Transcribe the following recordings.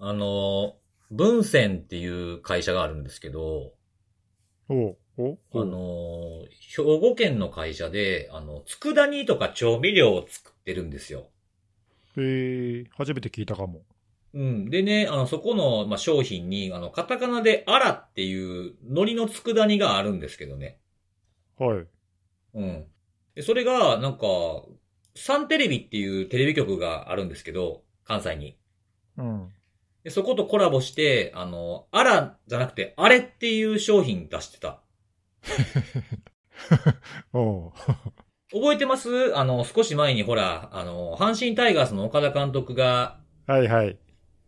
あの、文鮮っていう会社があるんですけど、おうおあの、兵庫県の会社で、あの、佃煮とか調味料を作ってるんですよ。えー、初めて聞いたかも。うん。でね、あの、そこの、まあ、商品に、あの、カタカナでアラっていう海苔の佃煮があるんですけどね。はい。うん。で、それが、なんか、サンテレビっていうテレビ局があるんですけど、関西に。うん。で、そことコラボして、あの、アラじゃなくて、あれっていう商品出してた。おう。覚えてます？あの、少し前にほら、あの、阪神タイガースの岡田監督が、はいはい。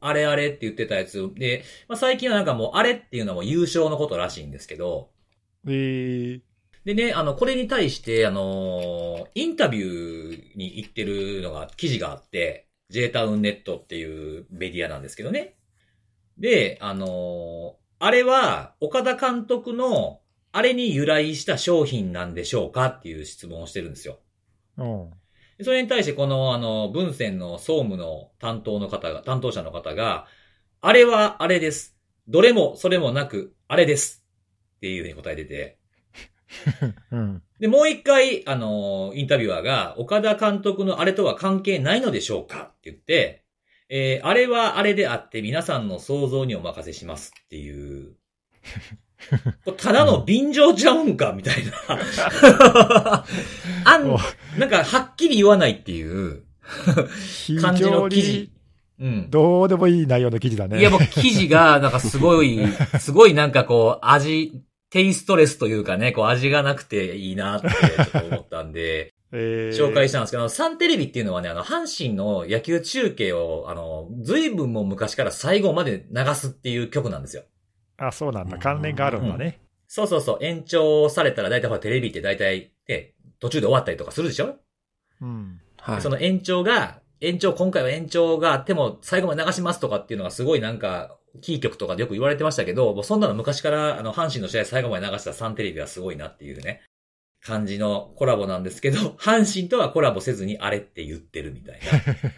あれあれって言ってたやつ。で、まあ、最近はなんかもうあれっていうのはもう優勝のことらしいんですけど、えー、でね、あの、これに対して、あの、インタビューに行ってるのが、記事があって、J タウンネットっていうメディアなんですけどね。で、あの、あれは、岡田監督の、あれに由来した商品なんでしょうかっていう質問をしてるんですよ。うん。でそれに対して、この、あの、文鮮の総務の担当の方が、担当者の方が、あれはあれです。どれもそれもなく、あれです。っていうふうに答えてて。うん。で、もう一回、あの、インタビュアーが、岡田監督のあれとは関係ないのでしょうか？って言って、えーあれはあれであって皆さんの想像にお任せしますっていう。ただの便乗ちゃうんか？みたいな。あんお、なんか、はっきり言わないっていう非感じ常の記事に。うん。どうでもいい内容の記事だね。いや、もう記事が、なんかすごい、すごいなんかこう、味、テイストレスというかね、こう味がなくていいなってちょっと思ったんで、えー、紹介したんですけど、サンテレビっていうのはね、あの、阪神の野球中継を、あの、随分も昔から最後まで流すっていう曲なんですよ。あ、そうなんだ。関連があるんだね。そうそうそう、延長されたら大体ほらテレビって大体、ね、途中で終わったりとかするでしょ、うん。はい。その延長が、延長、今回は延長があっても最後まで流しますとかっていうのがすごいなんか、キー局とかでよく言われてましたけど、もうそんなの昔から、あの、阪神の試合最後まで流したサンテレビはすごいなっていうね、感じのコラボなんですけど、阪神とはコラボせずにあれって言ってるみたい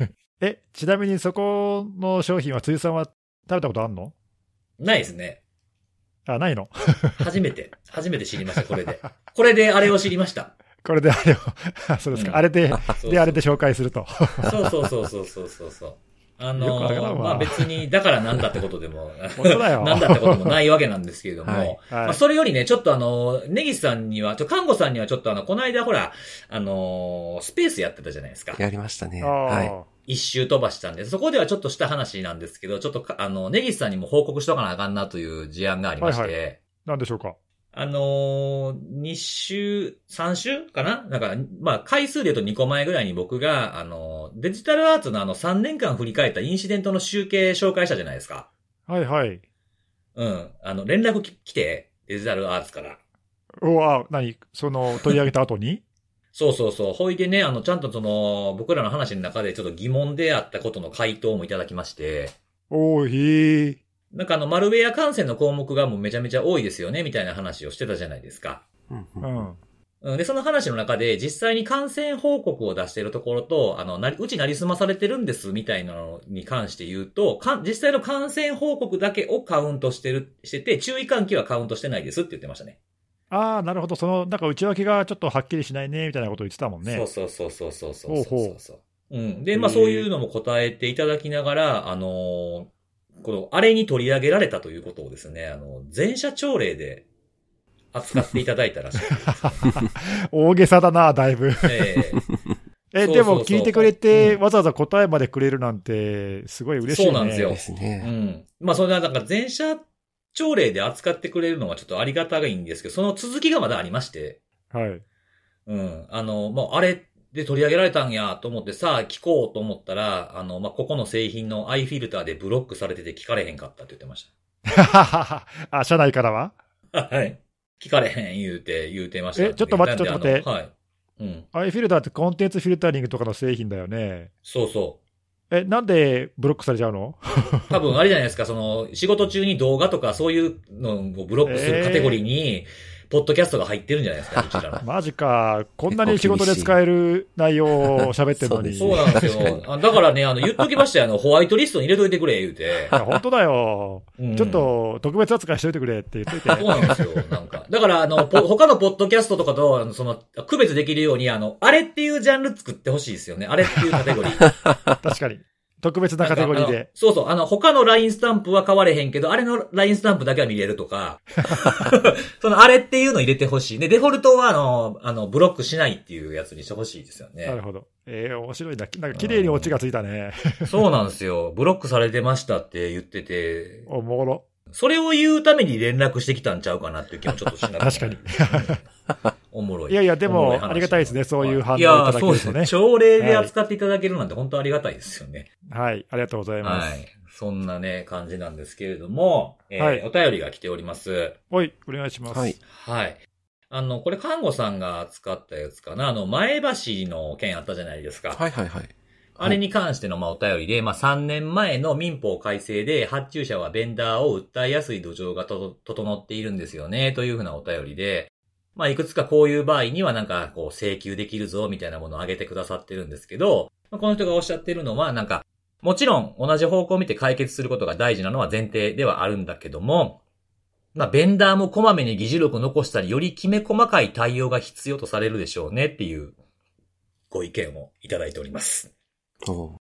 な。え、ちなみにそこの商品は辻さんは食べたことあんの？ないですね。あ、ないの？初めて、初めて知りました、これで。これであれを知りました。これであれを、あそうですか。うんあれで、そうで、あれで紹介すると。そうそうそうそうそうそうそう。あのまあ別に、だからなんだってことでも、なんだってこともないわけなんですけれども、はいはいまあそれよりね、ちょっとあの、ネギスさんには、ちょ、看護さんにはちょっとあの、この間ほら、あの、スペースやってたじゃないですか。やりましたね。あはい。あ一周飛ばしたんで、そこではちょっとした話なんですけど、ちょっとか、あの、ネギスさんにも報告しとかなあかんなという事案がありまして、はいなんでしょうか？あのー、2週、3週かな？なんか、まあ、回数で言うと2個前ぐらいに僕が、あのー、デジタルアーツのあの3年間振り返ったインシデントの集計紹介したじゃないですか。はいはい。うん。あの、連絡き来て、デジタルアーツから。おわ、何？その、取り上げた後に？そうそうそう。ほいでね、あの、ちゃんとその、僕らの話の中でちょっと疑問であったことの回答もいただきまして、おー、へえ。なんかあの、マルウェア感染の項目がもうめちゃめちゃ多いですよね、みたいな話をしてたじゃないですか。うんで、その話の中で、実際に感染報告を出しているところと、あの、なり、うちなりすまされてるんです、みたいなのに関して言うと、かん実際の感染報告だけをカウントしてる、してて、注意喚起はカウントしてないですって言ってましたね。ああ、なるほど。その、なんか内訳がちょっとはっきりしないね、みたいなことを言ってたもんね。そうそうそうそうそうそうほうそうほそう。うん。で、まあそういうのも答えていただきながら、あのーこの、あれに取り上げられたということをですね、あの、全社朝礼で扱っていただいたらしい。大げさだな、だいぶ。ええ、でも聞いてくれて、うんわざわざ答えまでくれるなんて、すごい嬉しいね。そうなんですよですえうね。ん。まあそれはなんか全社朝礼で扱ってくれるのはちょっとありがたいんですけど、その続きがまだありまして、はい。うん。あの、もうあれで取り上げられたんやと思ってさあ聞こうと思ったら、あの、まあ、ここの製品のアイフィルターでブロックされてて聞かれへんかったって言ってまし あ、社内からは？た。はい。聞かれへん言うて、言うてました。えちょっと待ってちょっと待ってはい。うん。アイフィルターってコンテンツフィルタリングとかの製品だよね。そうそう。え、なんでブロックされちゃうの？多分あれじゃないですか、その、仕事中に動画とかそういうのをブロックするカテゴリーに、ポッドキャストが入ってるんじゃないですか、うちらの。マジか。こんなに仕事で使える内容を喋ってるのに。そうなんですよ。あだからね、あの、言っときましたよ。あの、ホワイトリストに入れといてくれ、言うて。本当だよ。うんちょっと特別扱いしといてくれって言っといて。そうなんですよ、なんか。だから、あの、ポ他のポッドキャストとかと、その、区別できるように、あの、あれっていうジャンル作ってほしいですよね。あれっていうカテゴリー。確かに。特別なカテゴリーで。そうそう。あの、他の LINE スタンプは変われへんけど、あれの LINE スタンプだけは見れるとか、その、あれっていうの入れてほしい。で、デフォルトは、あの、あの、ブロックしないっていうやつにしてほしいですよね。なるほど。えー、面白いな。なんか綺麗にオチがついたね。そうなんですよ。ブロックされてましたって言ってて、おもろ。それを言うために連絡してきたんちゃうかなっていう気もちょっとしなくもない 確かに。おもろい。いやいや、でも、ありがたいですね。そういう反応いいやただけるとねそうですね。。朝礼で扱っていただけるなんて本当ありがたいですよね。はい。ありがとうございます。はい。そんなね、感じなんですけれども、えーはいお便りが来ております。おい、お願いします。はい。はい。あの、これ、看護さんが扱ったやつかな。あの、前橋の件あったじゃないですか。はいはいはい。あれに関しての、まあ、お便りで、まあ、3年前の民法改正で、発注者はベンダーを訴えやすい土壌がと整っているんですよね、というふうなお便りで、まあ、いくつかこういう場合にはなんか、こう、請求できるぞ、みたいなものを挙げてくださってるんですけど、まあ、この人がおっしゃってるのは、なんか、もちろん同じ方向を見て解決することが大事なのは前提ではあるんだけども、まあ、ベンダーもこまめに議事録を残したり、よりきめ細かい対応が必要とされるでしょうねっていうご意見をいただいております。お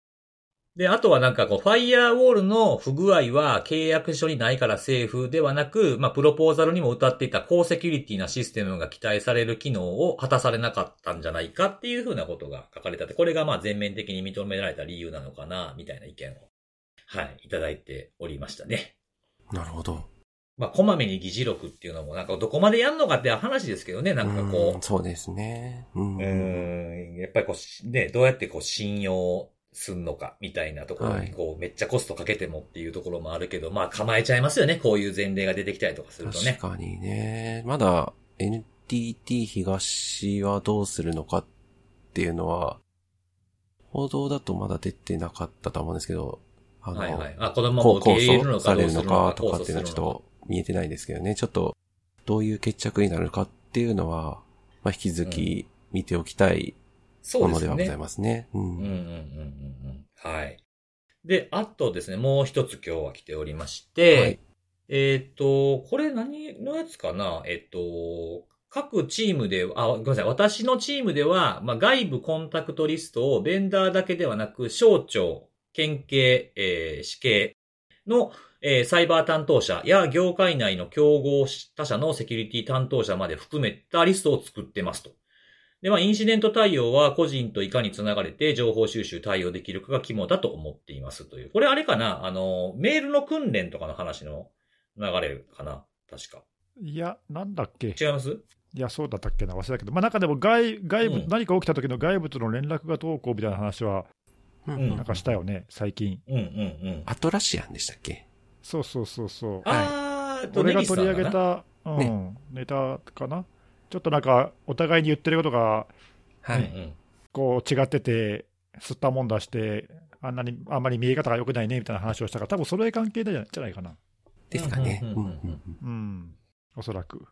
で、あとはなんかこう、ファイヤーウォールの不具合は契約書にないからセーフではなく、まあ、プロポーザルにも歌っていた高セキュリティなシステムが期待される機能を果たされなかったんじゃないかっていうふうなことが書かれてあって、これがまあ全面的に認められた理由なのかな、みたいな意見を、はい、いただいておりましたね。なるほど。まあ、こまめに議事録っていうのもなんかどこまでやんのかって話ですけどね、なんかこうんそうですね。うん。う、ん、やっぱりこうし、ね、どうやってこう信用すんのか、みたいなところに、こう、めっちゃコストかけてもっていうところもあるけど、まあ構えちゃいますよね、こういう前例が出てきたりとかするとね確。かにね。まだ NTT 東はどうするのかっていうのは、報道だとまだ出てなかったと思うんですけど、あの、はいはい。あ、子供も受け入れるのか控訴されるのどうするのか、かとかっていうのはちょっと見えてないですけどね。ちょっと、どういう決着になるかっていうのは、まあ、引き続き見ておきたいそうですよね。ものではございますね。ううんうんうんうんうん。はい。で、あとですね、もう一つ今日は来ておりまして、はいえっ、と、これ何のやつかな？えっ、と、各チームで、あ、ごめんなさい。私のチームでは、まあ、外部コンタクトリストをベンダーだけではなく、省庁、県警、えー、死刑の、えーサイバー担当者や業界内の競合他社のセキュリティ担当者まで含めたリストを作ってますと。で、まあ、インシデント対応は個人といかにつながれて情報収集対応できるかが肝だと思っていますという。これあれかな？あの、メールの訓練とかの話の流れかな？確か。いや、なんだっけ？違います？いや、そうだったっけな、忘れたけど、まあ、中でも外外部、うん何か起きた時の外部との連絡がどうこうみたいな話は、うんうんなんかしたよね、最近。うんうんうん。アトラシアンでしたっけ？そうそうそうそう。あー、と俺が取り上げた、うんネタかな？ちょっとなんか、お互いに言ってることが、はい。こう、違ってて、吸ったもん出して、あんなに、あんまり見え方が良くないね、みたいな話をしたから、多分それ関係じゃじゃないかな。ですかね。うん。おそらく。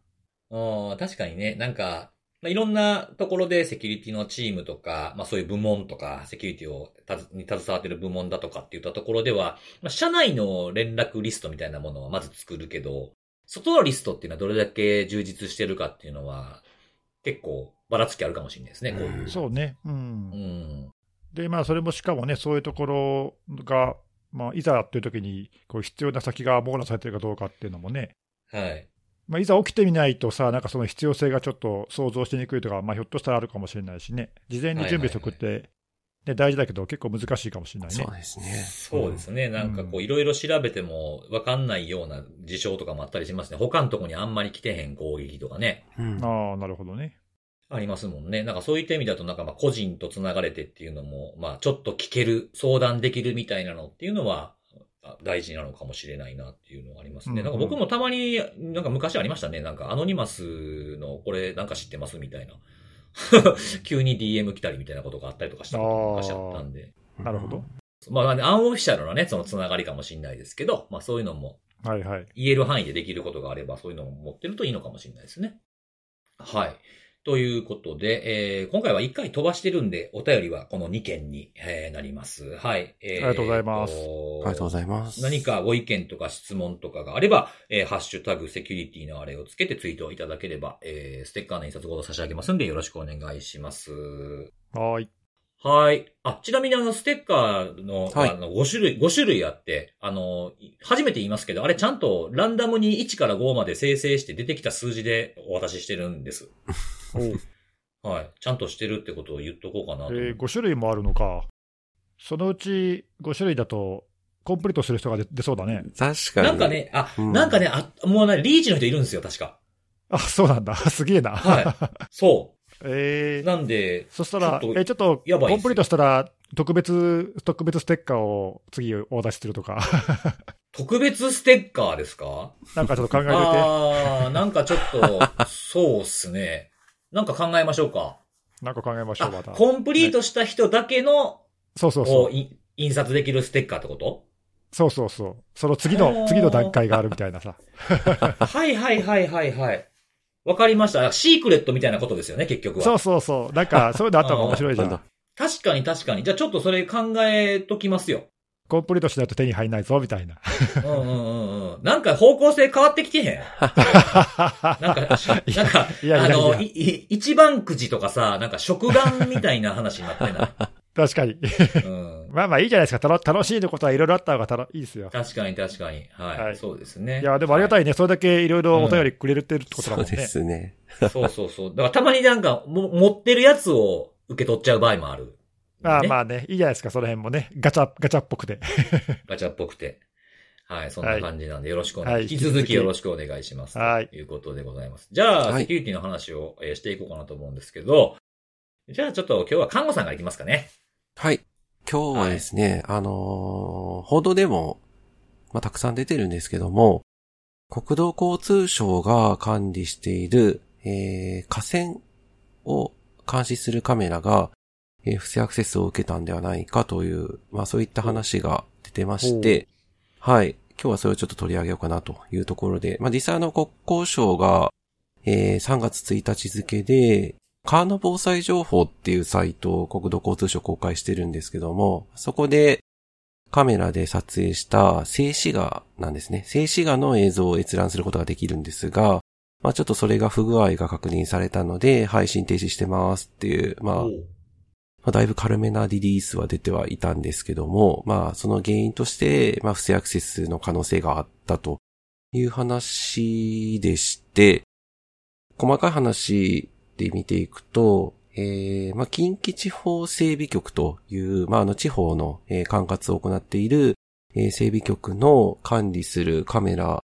あー確かにね、なんか、まあ、いろんなところでセキュリティのチームとか、まあそういう部門とか、セキュリティをたずに携わっている部門だとかっていったところでは、まあ、社内の連絡リストみたいなものはまず作るけど、外のリストっていうのはどれだけ充実してるかっていうのは、結構ばらつきあるかもしれないですね、こういう。そうね。うん。うん。で、まあ、それもしかもね、そういうところが、まあ、いざっていう時に、こう、必要な先が網羅されてるかどうかっていうのもね、はい。まあ、いざ起きてみないとさ、なんかその必要性がちょっと想像しにくいとか、まあ、ひょっとしたらあるかもしれないしね、事前に準備しておくって、ね、大事だけど、結構難しいかもしれないねそう。ですね。そうですね。なんかこう、いろいろ調べてもわかんないような事象とかもあったりしますね。他のとこにあんまり来てへん攻撃とかね。うん。ああ、なるほどね。ありますもんね。なんかそういった意味だと、なんかまあ個人と繋がれてっていうのも、まあちょっと聞ける、相談できるみたいなのっていうのは、あ大事なのかもしれないなっていうのはありますね。うんなんか僕もたまに、なんか昔ありましたね。なんかアノニマスのこれなんか知ってますみたいな。急に DM 来たりみたいなことがあったりとかしたことが昔あったんで。なるほど。まあ、アンオフィシャルなね、その繋がりかもしれないですけど、まあそういうのもはいはい。言える範囲でできることがあれば、そういうのも持ってるといいのかもしれないですね。はい。ということで、えー今回は1回飛ばしてるんで、お便りはこの2件に、えーなります。はい。えーありがとうございますありがとうございます。何かご意見とか質問とかがあれば、えーハッシュタグセキュリティのあれをつけてツイートをいただければ、えーステッカーの印刷ごと差し上げますんでよろしくお願いします。はーい。はい。あ、ちなみにあの、ステッカーの、はいあの、5種類、5種類あって、あの、初めて言いますけど、あれちゃんとランダムに1から5まで生成して出てきた数字でお渡ししてるんです。はい。ちゃんとしてるってことを言っとこうかなと。えー、5種類もあるのか。そのうち5種類だと、コンプリートする人が出出そうだね。確かに。なんか。ね、あ、うんなんかね、あ、もうね、リーチの人いるんですよ、確か。あ、そうなんだ。すげえな。はい。そえう。ー、なんで、そしたら、ちょっとえ、ちょっと、コンプリートしたら、特別、特別ステッカーを次お出しするとか、特別ステッカーですか？なんかちょっと考えてて。あー、なんかちょっと、そうっすね。なんか考えましょうか。なんか考えましょう、あまた。コンプリートした人だけの、そうそうそう。印刷できるステッカーってこと？そうそうそう。その次あの、ー次の段階があるみたいなさ。はいはいはいはいはい。わかりました。シークレットみたいなことですよね、結局は。そうそうそう。なんか、そういうのあった方が面白いじゃん。確かに確かに。じゃあちょっとそれ考えときますよ。コンプリートしないと手に入んないぞ、みたいな。うんうんうんうん。なんか方向性変わってきてへん？なんか、なんか、いやいやあの、いやいい一番くじとかさ、なんか食玩みたいな話になってな 確かに。い。うん。まあまあいいじゃないですか。楽楽しいことはいろいろあった方がたのいいですよ。確かに確かに。はい。はいそうですね。いや、でもありがたい。いね。それだけいろいろお便りくれるってるってことだそうもんね。ですね。そうそうそう。だからたまになんか、も持ってるやつを受け取っちゃう場合もある。ああねまあね、いいじゃないですか。その辺もね。ガチャ、ガチャっぽくて。ガチャっぽくて。はい、そんな感じなんでよろしくお願い、はい引き続きよろしくお願いします。はいということでございます。じゃあ、はいセキュリティの話を、えーしていこうかなと思うんですけど、じゃあちょっと今日は看護さんが行きますかね。はい。今日はですね、あのー報道でも、まあ、たくさん出てるんですけども、国土交通省が管理している、えー河川を監視するカメラが、えー不正アクセスを受けたんではないかという、まあそういった話が出てまして、はい。今日はそれをちょっと取り上げようかなというところで、まあ実際あの国交省が、えー3月1日付で、川の防災情報っていうサイトを国土交通省公開してるんですけども、そこでカメラで撮影した静止画なんですね。静止画の映像を閲覧することができるんですが、まあちょっとそれが不具合が確認されたので、配信停止してますっていう、まあ、まあ、だいぶ軽めなリリースは出てはいたんですけども、まあ、その原因として、まあ、不正アクセスの可能性があったという話でして、細かい話で見ていくと、えー、まあ、近畿地方整備局という、まあ、あの、地方の、管轄を行っている、整備局の管理するカメラ、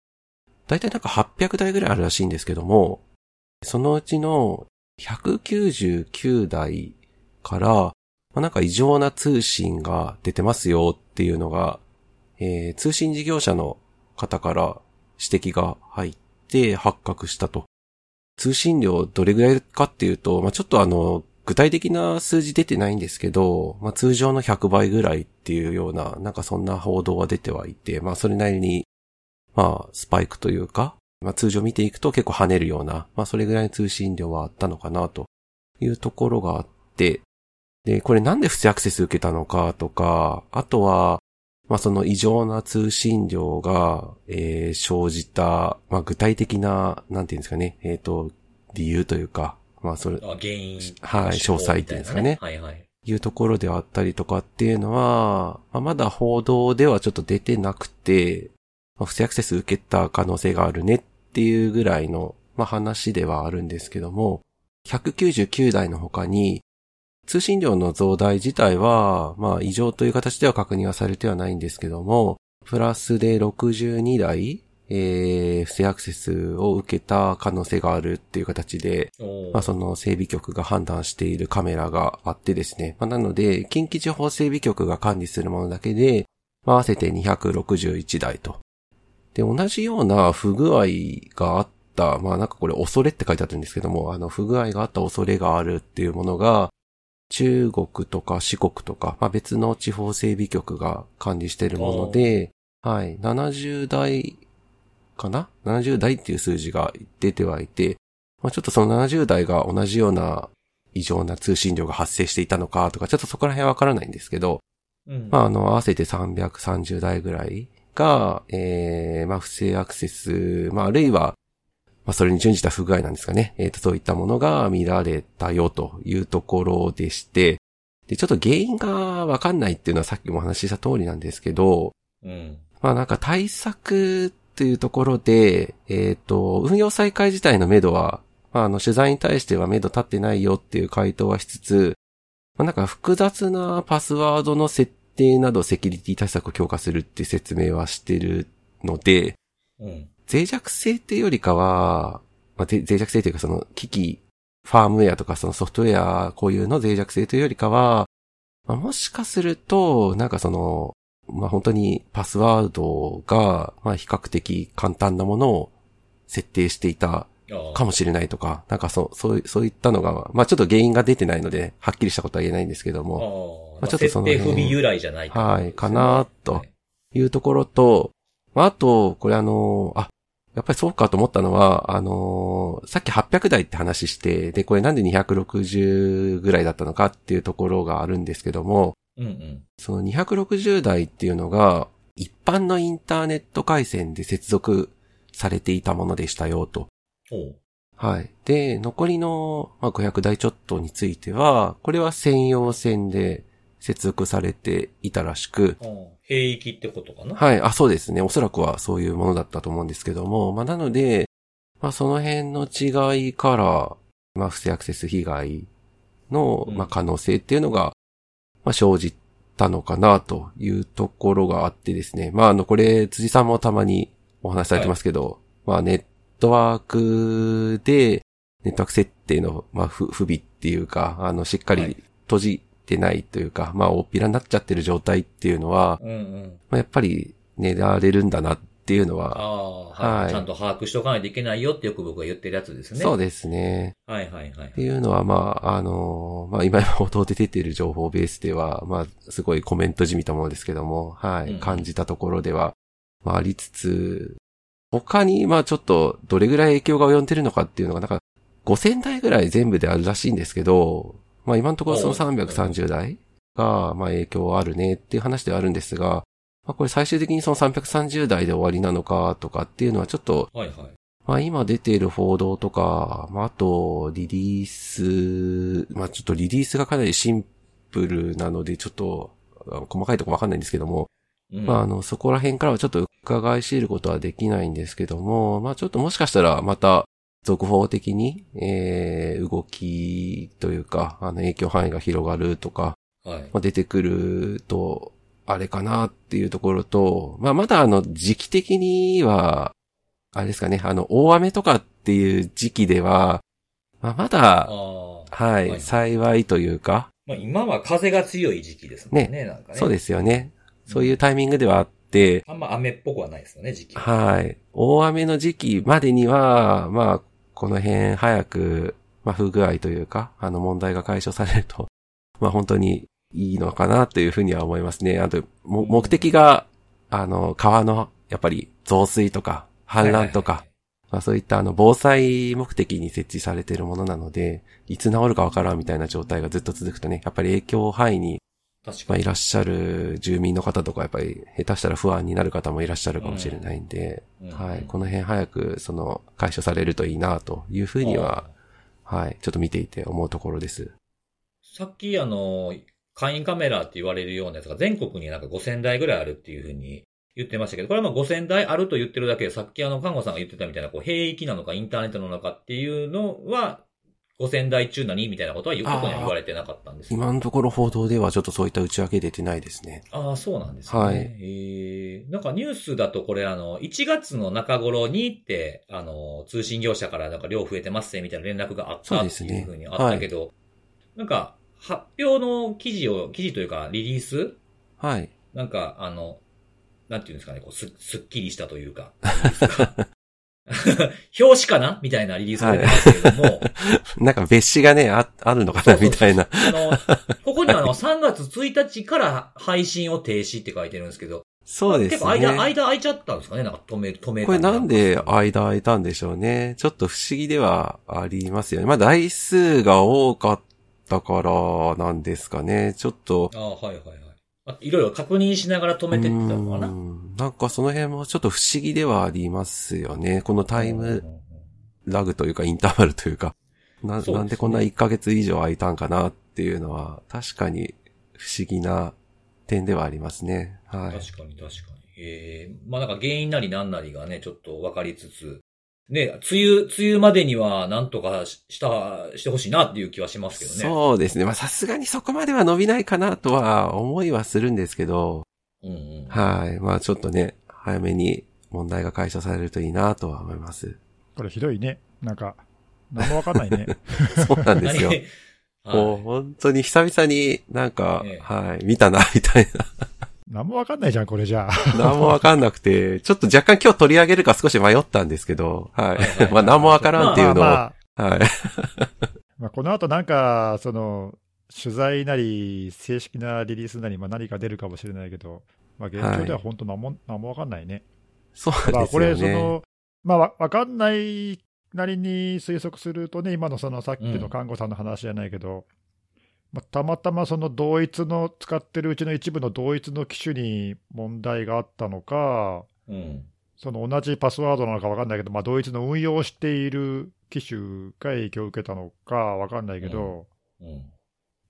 だいたいなんか800台ぐらいあるらしいんですけども、そのうちの199台から、まあ、なんか異常な通信が出てますよっていうのが、えー通信事業者の方から指摘が入って発覚したと。通信量どれぐらいかっていうと、まあ、ちょっとあの、具体的な数字出てないんですけど、まあ、通常の100倍ぐらいっていうような、なんかそんな報道は出てはいて、まあ、それなりに、まあ、スパイクというか、まあ、通常見ていくと結構跳ねるような、まあ、それぐらいの通信量はあったのかなというところがあって、で、これなんで不正アクセス受けたのかとか、あとは、まあ、その異常な通信量が、えー生じた、まあ、具体的な、なんていうんですかね、えっ、と、理由というか、まあ、それ、あ原因。はい詳細っていうんですかねはいはい。いうところであったりとかっていうのは、まあ、まだ報道ではちょっと出てなくて、まあ、不正アクセス受けた可能性があるねっていうぐらいの、まあ、話ではあるんですけども、199台の他に、通信量の増大自体は、まあ異常という形では確認はされてはないんですけども、プラスで62台、えー、不正アクセスを受けた可能性があるっていう形で、まあ、その整備局が判断しているカメラがあってですね。まあ、なので、近畿地方整備局が管理するものだけで、まあ合わせて261台と。で、同じような不具合があった、まあなんかこれ恐れって書いてあるんですけども、あの不具合があった恐れがあるっていうものが、中国とか四国とか、まあ別の地方整備局が管理しているもので、はい、70台かな ?70 台っていう数字が出てはいて、まあ、ちょっとその70代が同じような異常な通信量が発生していたのかとか、ちょっとそこら辺はわからないんですけど、うん。まあ、あの、合わせて330台ぐらいが、えー、まあ、不正アクセス、まあ、あるいは、まあ、それに準じた不具合なんですかね。えっ、と、そういったものが見られたよというところでして、で、ちょっと原因がわかんないっていうのはさっきもお話しした通りなんですけど、うん。まあなんか対策っていうところで、えっ、と、運用再開自体の目処は、まああの取材に対しては目処立ってないよっていう回答はしつつ、まあなんか複雑なパスワードの設定などセキュリティ対策を強化するって説明はしてるので、うん。脆弱性っていうよりかは、まあ、ぜ脆弱性というかその機器、ファームウェアとかそのソフトウェア、こういうの脆弱性というよりかは、まあ、もしかすると、なんかその、まあ、本当にパスワードが、まあ、比較的簡単なものを設定していたかもしれないとか、なんかそう、そうい、そういったのが、まあ、ちょっと原因が出てないので、はっきりしたことは言えないんですけどあも、あ。まあちょっとその辺。設定不備由来じゃないと。はいかなとはい。いうところと、まあ、あと、これあの、あ、やっぱりそうかと思ったのは、あのーさっき800台って話して、で、これなんで260ぐらいだったのかっていうところがあるんですけども、うんうん。その260台っていうのが、一般のインターネット回線で接続されていたものでしたよと。はい。で、残りの、まあ、500台ちょっとについては、これは専用線で接続されていたらしく、兵役ってことかな？はい。あ、そうですね。おそらくはそういうものだったと思うんですけども、まあ、なので、まあ、その辺の違いから、まあ、不正アクセス被害のう、んまあ、可能性っていうのが、まあ、生じたのかなというところがあってですね。まあ、あの、これ、辻さんもたまにお話しされてますけど、まあ、ネットワークで、ネットワーク設定の、まあ、不不備っていうか、あの、しっかはいり閉じてないというか、まあ、大っぴらになっちゃってる状態っていうのは、うんうん。まあ、やっぱり狙われるんだなっていうのあは、あ、はい、はいちゃんと把握しておかないといけないよってよく僕が言ってるやつですね。そうですね。はいはいはいっ。ていうのは、まあ、あの、まあ、今報道で出ている情報ベースでは、まあ、すごいコメントじみたものですけども、はい、うん感じたところでは、まあ、ありつつ、他に、まあ、ちょっと、どれぐらい影響が及んでるのかっていうのが、なんか、5000台ぐらい全部であるらしいんですけど、まあ、今のところそのおう330台が、まあ、影響あるねっていう話ではあるんですが、まあ、これ最終的にその330台で終わりなのかとかっていうのはちょっと、はいはい。まあ今出ている報道とか、まああと、リリース、まあちょっとリリースがかなりシンプルなので、ちょっと、あ細かいとこわかんないんですけども、うんまああの、そこら辺からはちょっと伺い知ることはできないんですけども、まあちょっともしかしたらまた、続報的に、えー、動きというか、あの、影響範囲が広がるとか、はい。まあ、出てくると、あれかなっていうところと、まあ、まだあの、時期的には、あれですかね、あの、大雨とかっていう時期では、まあ、まあだ、あ。はい、はい幸いというか、まあ今は風が強い時期ですもんね、なんかね。そうですよね。そういうタイミングではあって、あんま雨っぽくはないですよね、時期は。はい。大雨の時期までには、まあ、この辺早く、まあ、不具合というか、あの問題が解消されると、まあ本当にいいのかなというふうには思いますね。あと、も目的が、あの、川の、やっぱり増水とか、氾濫とか、まあそういったあの防災目的に設置されているものなので、いつ治るかわからんみたいな状態がずっと続くとね、やっぱり影響範囲に、まあ、確かに。いらっしゃる住民の方とか、やっぱり下手したら不安になる方もいらっしゃるかもしれないんで、うんはい。この辺早く、その、解消されるといいな、というふうには、はい。ちょっと見ていて思うところです。さっきあの、簡易カメラって言われるようなやつが全国になんか5000台ぐらいあるっていうふうに言ってましたけど、これはまあ5000台あると言ってるだけで、さっきあの、看護さんが言ってたみたいな、こう、兵役なのかインターネットなのかっていうのは、5000台中何みたいなことは言うことには言われてなかったんです今のところ報道ではちょっとそういった内訳出てないですね。ああ、そうなんですね。はいえー、なんかニュースだとこれあの、1月の中頃にって、あの、通信業者からなんか量増えてますねみたいな連絡があったっていうふうにあったけど、なんか、発表の記事を、記事というかリリース？はい。なんか、あの、なんていうんですかね、こう、す、すっきりしたというか？表紙かなみたいなリリースが出てますけれども、なんか別紙がね、あ、あるのかなみたいな。あの、ここにあの、3月1日から配信を停止って書いてるんですけど、そうです結構間、ね。間空いちゃったんですかね？なんか止め、止めたこれなんであ間空いたんでしょうね。ちょっと不思議ではありますよね。まあ台数が多かったからなんですかね。ちょっと。あ、はいはいはい。あいろいろ確認しながら止めてってたのかなうんなんかその辺もちょっと不思議ではありますよね。このタイムラグというかインターバルというか。な、ねなんでこんな1ヶ月以上空いたんかなっていうのは確かに不思議な点ではありますね。はい。確かに確かに。ええまあなんか原因なりなんなりがね、ちょっと分かりつつ、ね、梅雨、梅雨までにはなんとかしした、してほしいなっていう気はしますけどね。そうですね。まあさすがにそこまでは伸びないかなとは思いはするんですけど、うんうん。はい。まあちょっとね、早めに問題が解消されるといいなとは思います。これひどいね。なんか、何もわかんないね。そうなんですよ。もうはい本当に久々になんか、ええはい、見たな、みたい何もわかんないじゃん、これじゃあ。な。何もわかんなくて、ちょっと若干今日取り上げるか少し迷ったんですけど、はい。はいはいはいまあ何もわからんっていうのを、まあまあはい。まあ、この後なんか、その、取材なり、正式なリリースなり、まあ何か出るかもしれないけど、まあ現状では本当何も、何もわかんないね。そうですよこれ、そね。の、まあわ、わかんないなりに推測するとね、今のそのさっきの看護さんの話じゃないけど、まあ、たまたまその同一の、使ってるうちの一部の同一の機種に問題があったのか、うん。その同じパスワードなのか分かんないけど、まあ、同一の運用をしている機種が影響を受けたのか分かんないけど、うん。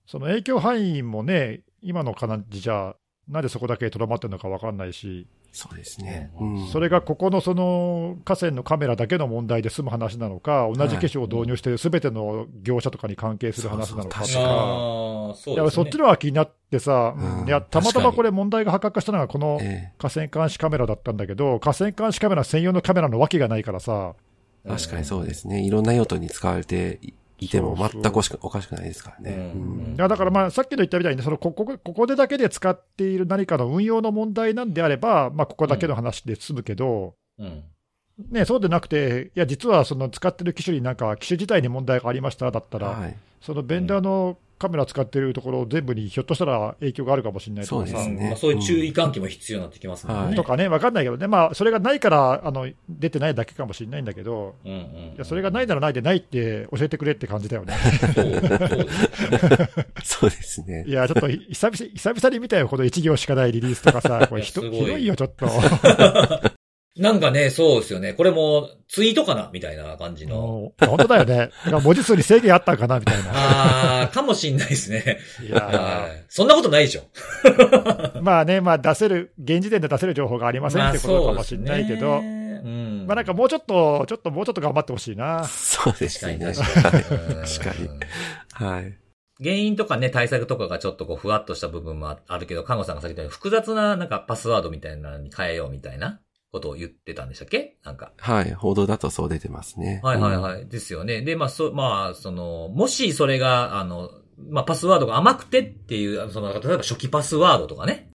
その影響範囲もね、今の感じじゃ、なんでそこだけとどまってるのか分かんないし、そうですね。うん。うん。それがここのその河川のカメラだけの問題で済む話なのか、同じ機種を導入しているすべての業者とかに関係する話なのかとそうそうそうね。そっちの方が気になってさ、うん。いやたまたまこれ、問題が発覚したのがこのえ河川監視カメラだったんだけど、河川監視カメラ専用のカメラのわけがないからさ、え確かにそうですね。いろんな用途に使われていても全くおしくおかしくないですからね。だからまあさっきの言ったみたいに、そのここここでだけで使っている何かの運用の問題なんであれば、まあ、ここだけの話で済むけど、うん。ね、そうでなくて、いや、実はその使ってる機種になんか、機種自体に問題がありましただったら、はい。そのベンダーのカメラ使ってるところ全部にひょっとしたら影響があるかもしれないとかさそうですねまあ、そういう注意喚起も必要になってきますもんね。はいとかね、わかんないけどね、まあ、それがないからあの出てないだけかもしれないんだけど、うんうんうん。いやそれがないならないでないって教えてくれって感じだよね。そう、ですね い。や、ちょっと久々久々に見たよ、この1行しかないリリースとかさ、これひどいよ、ちょっと。なんかね、そうですよね。これもツイートかな？みたいな感じの。本当だよね。文字数に制限あったんかな？みたいな。ああ、かもしんないですね。いやはいそんなことないでしょ。ー まあね、まあ出せる、現時点で出せる情報がありませんってことかもしれないけど、まあそうん。まあなんかもうちょっと、ちょっともうちょっと頑張ってほしいな。そうです確かにね。確かに。確かにうんはい。原因とかね、対策とかがちょっとこう、ふわっとした部分もあるけど、看護さんがさっき言ったように複雑ななんかパスワードみたいなのに変えようみたいなことを言ってたんでしたっけ？なんか。はい。報道だとそう出てますね。はいはいはい。ですよね。で、まあ、そ、まあ、その、もしそれが、あの、まあ、パスワードが甘くてっていう、あのその、例えば初期パスワードとかね。うん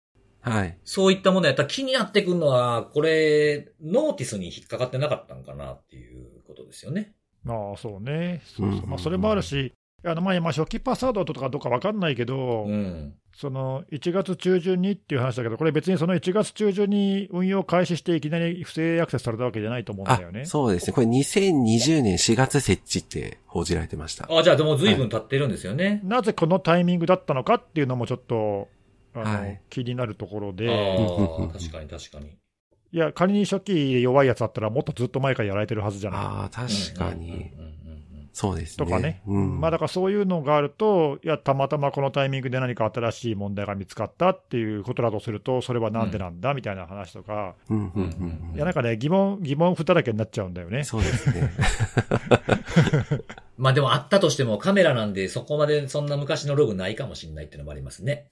はい。そういったものやったら気になってくるのは、これ、ノーティスに引っかかってなかったんかなっていうことですよね。まあそうね。そううんそうまあそれもあるし、あのまあ今初期パスワードとかどうかわかんないけど、うん。その1月中旬にっていう話だけど、これ別にその1月中旬に運用開始していきなり不正アクセスされたわけじゃないと思うんあだよね。そうですね。これ2020年4月設置って報じられてました。あ、じゃあでも随分経ってるんですよね。なぜこのタイミングだったのかっていうのもちょっとあの、はい気になるところあで、あ、確かに確かに。いや、仮に初期弱いやつだったら、もっとずっと前からやられてるはずじゃない。ああ、確かに。うんうんうんうんそうですね。とかね、うん。まあ、だからそういうのがあると、いや、たまたまこのタイミングで何か新しい問題が見つかったっていうことだとすると、それはなんでなんだみたいな話とか、うんうんうんうんいや、なんかね、疑問、疑問符だらけになっちゃうんだよね。そうですね。まあでもあったとしてもカメラなんでそこまでそんな昔のログないかもしれないっていうのもありますね。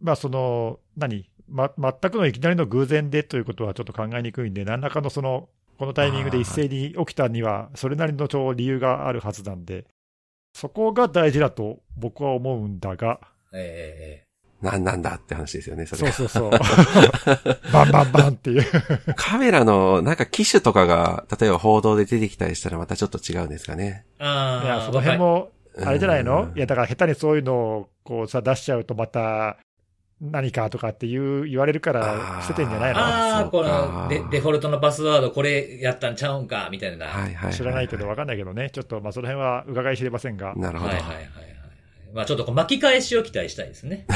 まあ、その、何、ま、全くのいきなりの偶然でということはちょっと考えにくいんで、何らかのその、このタイミングで一斉に起きたには、それなりのちょ理由があるはずなんで、そこが大事だと僕は思うんだが、えなんなんだって話ですよね、それ。そうそうそう。バンバンバンっていう。カメラの、なんか機種とかが、例えば報道で出てきたりしたらまたちょっと違うんですかね。えああ。いや、その辺も、あれじゃないの？うんいや、だから下手にそういうのをこうさ、出しちゃうとまた、何かとかっていう言われるから捨ててんじゃないのああ、このデデフォルトのパスワードこれやったんちゃうんか、みたいな。はいはい。知らないけど分かんないけどね、ちょっとまあその辺は伺い知れませんが、なるほどはい。はいはいはい。まあちょっとこう巻き返しを期待したいですね。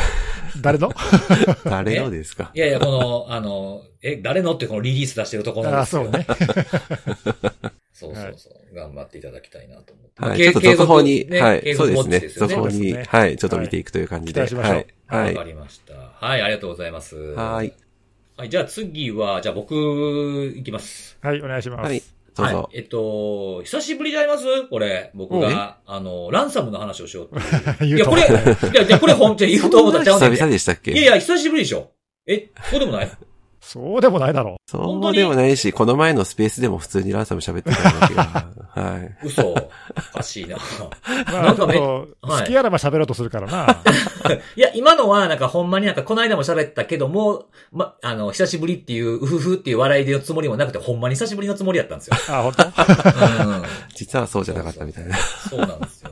誰の？誰のですか？いやいや、この、あの、え、誰のってこのリリース出してるところなんああ、ですよ。そうね。そうそうそう。頑張っていただきたいなと思って。はい。けちょっと続報に、ねはい。継そうですね。続報に、はい。ちょっと見ていくという感じで。はい期待しましょうはい。はわかい。りました。はい、ありがとうございます。はい。はい、じゃあ次は、じゃあ僕、いきます。はい、お願いします。はい。どうはいぞ。。えっと、久しぶりであります？これ、僕が、あの、ランサムの話をしようっていう。言いうや、これ、いや、いや、これ本当に 言うと思ったらちゃうん久々でしたっけ？いやいや、久しぶりでしょ。え、そうでもない？そうでもないだろそうでもないし、この前のスペースでも普通にランサム喋ってただけが。はい。嘘。おかしいな。う。まあ、ちょなんかめっと、はい好きあらば喋ろうとするからな。いや、今のは、なんかほんまになんかこの間も喋ったけども、ま、あの、久しぶりっていう、うふふっていう笑いでのつもりもなくて、ほんまに久しぶりのつもりやったんですよ。あ、本当？うん。実はそうじゃなかったみたいな。そうなんですよ。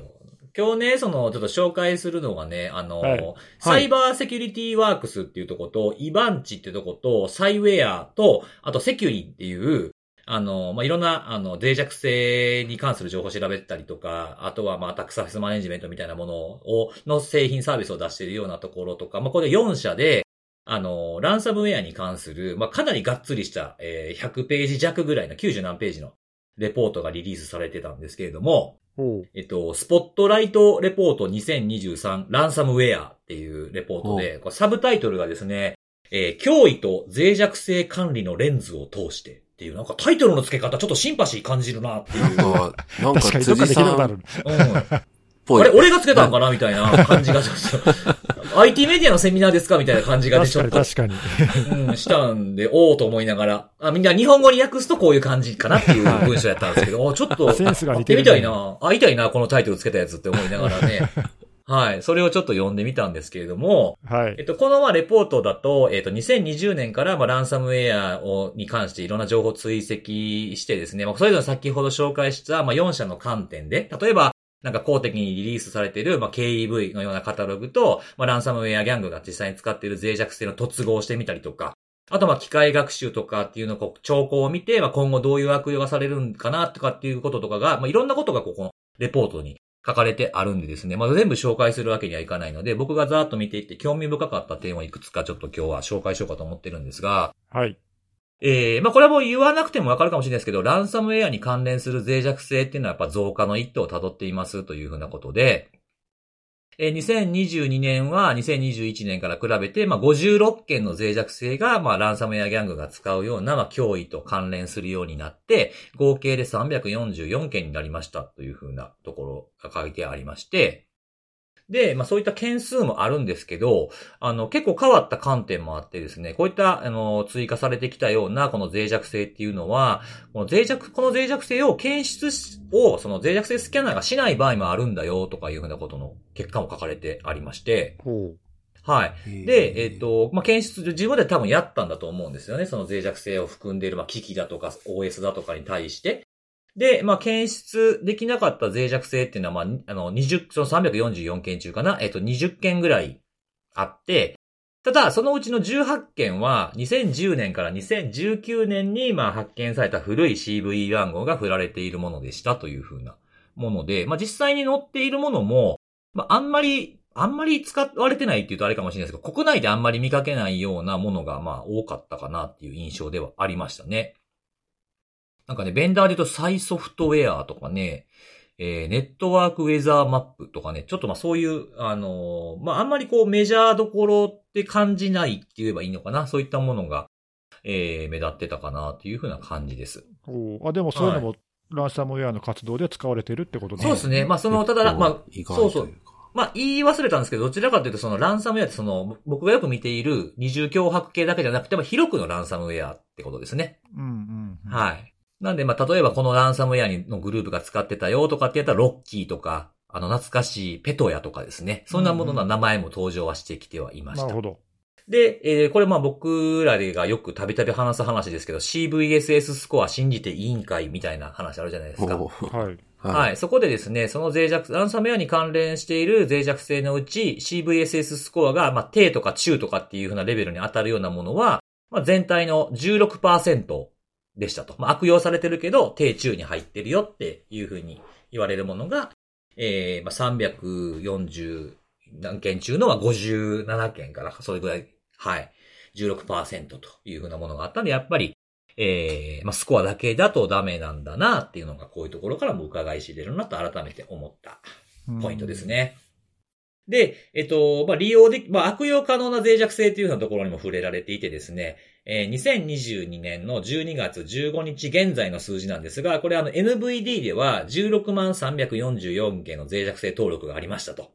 今日ね、その、ちょっと紹介するのがね、あの、はいサイバーセキュリティワークスっていうとこと、イバンチっていうとこと、サイウェアと、あとセキュリっていう、あの、まあ、いろんな、あの、脆弱性に関する情報を調べたりとか、あとは、まあ、アタックサーフェスマネジメントみたいなものを、の製品サービスを出しているようなところとか、まあ、これ4社で、あの、ランサムウェアに関する、まあ、かなりがっつりした、えー100ページ弱ぐらいの90何ページのレポートがリリースされてたんですけれども、えっと、スポットライトレポート2023ランサムウェアっていうレポートで、サブタイトルがですね、えー脅威と脆弱性管理のレンズを通してっていう、なんかタイトルの付け方ちょっとシンパシー感じるなっていう。あなんか辻さんっで聞いたことある。うん。あれ、。俺がつけたんかなみたいな感じがちょっと。IT メディアのセミナーですかみたいな感じがちょっとかに、確かに。うん、したんで、おおと思いながら、あ、みんな日本語に訳すとこういう感じかなっていう文章やったんですけど、おちょっと、センスが会っ似てるねてみたいな、会いたいな、このタイトルつけたやつって思いながらね。はい。それをちょっと読んでみたんですけれども、はい。えっと、このまあレポートだと、えっと、2020年からまあランサムウェアをに関していろんな情報を追跡してですね、まあ、それぞれ先ほど紹介したまあ4社の観点で、例えば、なんか公的にリリースされている、まあ、KEV のようなカタログと、まあ、ランサムウェアギャングが実際に使っている脆弱性の突合をしてみたりとか、あと、ま、機械学習とかっていうのをこう、兆候を見て、まあ、今後どういう悪用がされるんかなとかっていうこととかが、まあ、いろんなことがここのレポートに書かれてあるんでですね、まあ、全部紹介するわけにはいかないので、僕がざーっと見ていって興味深かった点をいくつかちょっと今日は紹介しようかと思ってるんですが、はい。えー、まあ、これはもう言わなくてもわかるかもしれないですけど、ランサムウェアに関連する脆弱性っていうのはやっぱ増加の一途を辿っていますというふうなことで、えー2022年は2021年から比べて、まあ、56件の脆弱性が、まあ、ランサムウェアギャングが使うような、まあ、脅威と関連するようになって、合計で344件になりましたというふうなところが書いてありまして、で、まあそういった件数もあるんですけど、あの、結構変わった観点もあってですね、こういった、あの、追加されてきたような、この脆弱性っていうのは、この脆弱、この脆弱性を検出しを、その脆弱性スキャナーがしない場合もあるんだよ、とかいうふうなことの結果も書かれてありまして、ほう。はい。で、えっ、と、まあ、検出、自分で多分やったんだと思うんですよね。その脆弱性を含んでいる、まあ、機器だとか OS だとかに対して。で、まあ、検出できなかった脆弱性っていうのは、まあ、あの、20、その344件中かな、えっ、と、20件ぐらいあって、ただ、そのうちの18件は、2010年から2019年に、まあ、発見された古い CV 番号が振られているものでしたというふうなもので、まあ、実際に載っているものも、まあ、あんまり、あんまり使われてないっていうとあれかもしれないですけど、国内であんまり見かけないようなものが、まあ、多かったかなっていう印象ではありましたね。なんかね、ベンダーで言うとサイソフトウェアとかね、えーネットワークウェザーマップとかね、ちょっとまあそういう、あのーまああんまりこうメジャーどころって感じないって言えばいいのかな、そういったものが、えー目立ってたかなっていうふうな感じです。ほうあ、でもそういうのも、ランサムウェアの活動で使われてるってことね。そうですね。まあその、ただ、まあ、そうそう。まあ、言い忘れたんですけど、どちらかというと、そのランサムウェアって、その、僕がよく見ている二重脅迫系だけじゃなくて、まあ、広くのランサムウェアってことですね。うんうんうん。はい。なんで、まあ、例えばこのランサムウェアにのグループが使ってたよとかってやったら、ロッキーとか、あの、懐かしいペトヤとかですね。そんなものの名前も登場はしてきてはいました。なるほど。で、えーこれまあ僕らがよくたびたび話す話ですけど、CVSS スコア信じていいんかいみたいな話あるじゃないですか。おーはい。はい。そこでですね、その脆弱、ランサムウェアに関連している脆弱性のうち CVSS スコアが、まあ、低とか中とかっていう風なレベルに当たるようなものは、まあ、全体の16%でしたと。まあ、悪用されてるけど、低中に入ってるよっていう風に言われるものが、えー、まあ、340何件中のは57件から、それぐらい、はい。16%という風なものがあったんで、やっぱり、えー、まあ、スコアだけだとダメなんだなっていうのがこういうところからも伺い知れるなと改めて思ったポイントですね。で、えっと、まあ、利用でき、まあ、悪用可能な脆弱性というようなところにも触れられていてですね、えー2022年の12月15日現在の数字なんですが、これあの NVD では16万344件の脆弱性登録がありましたと。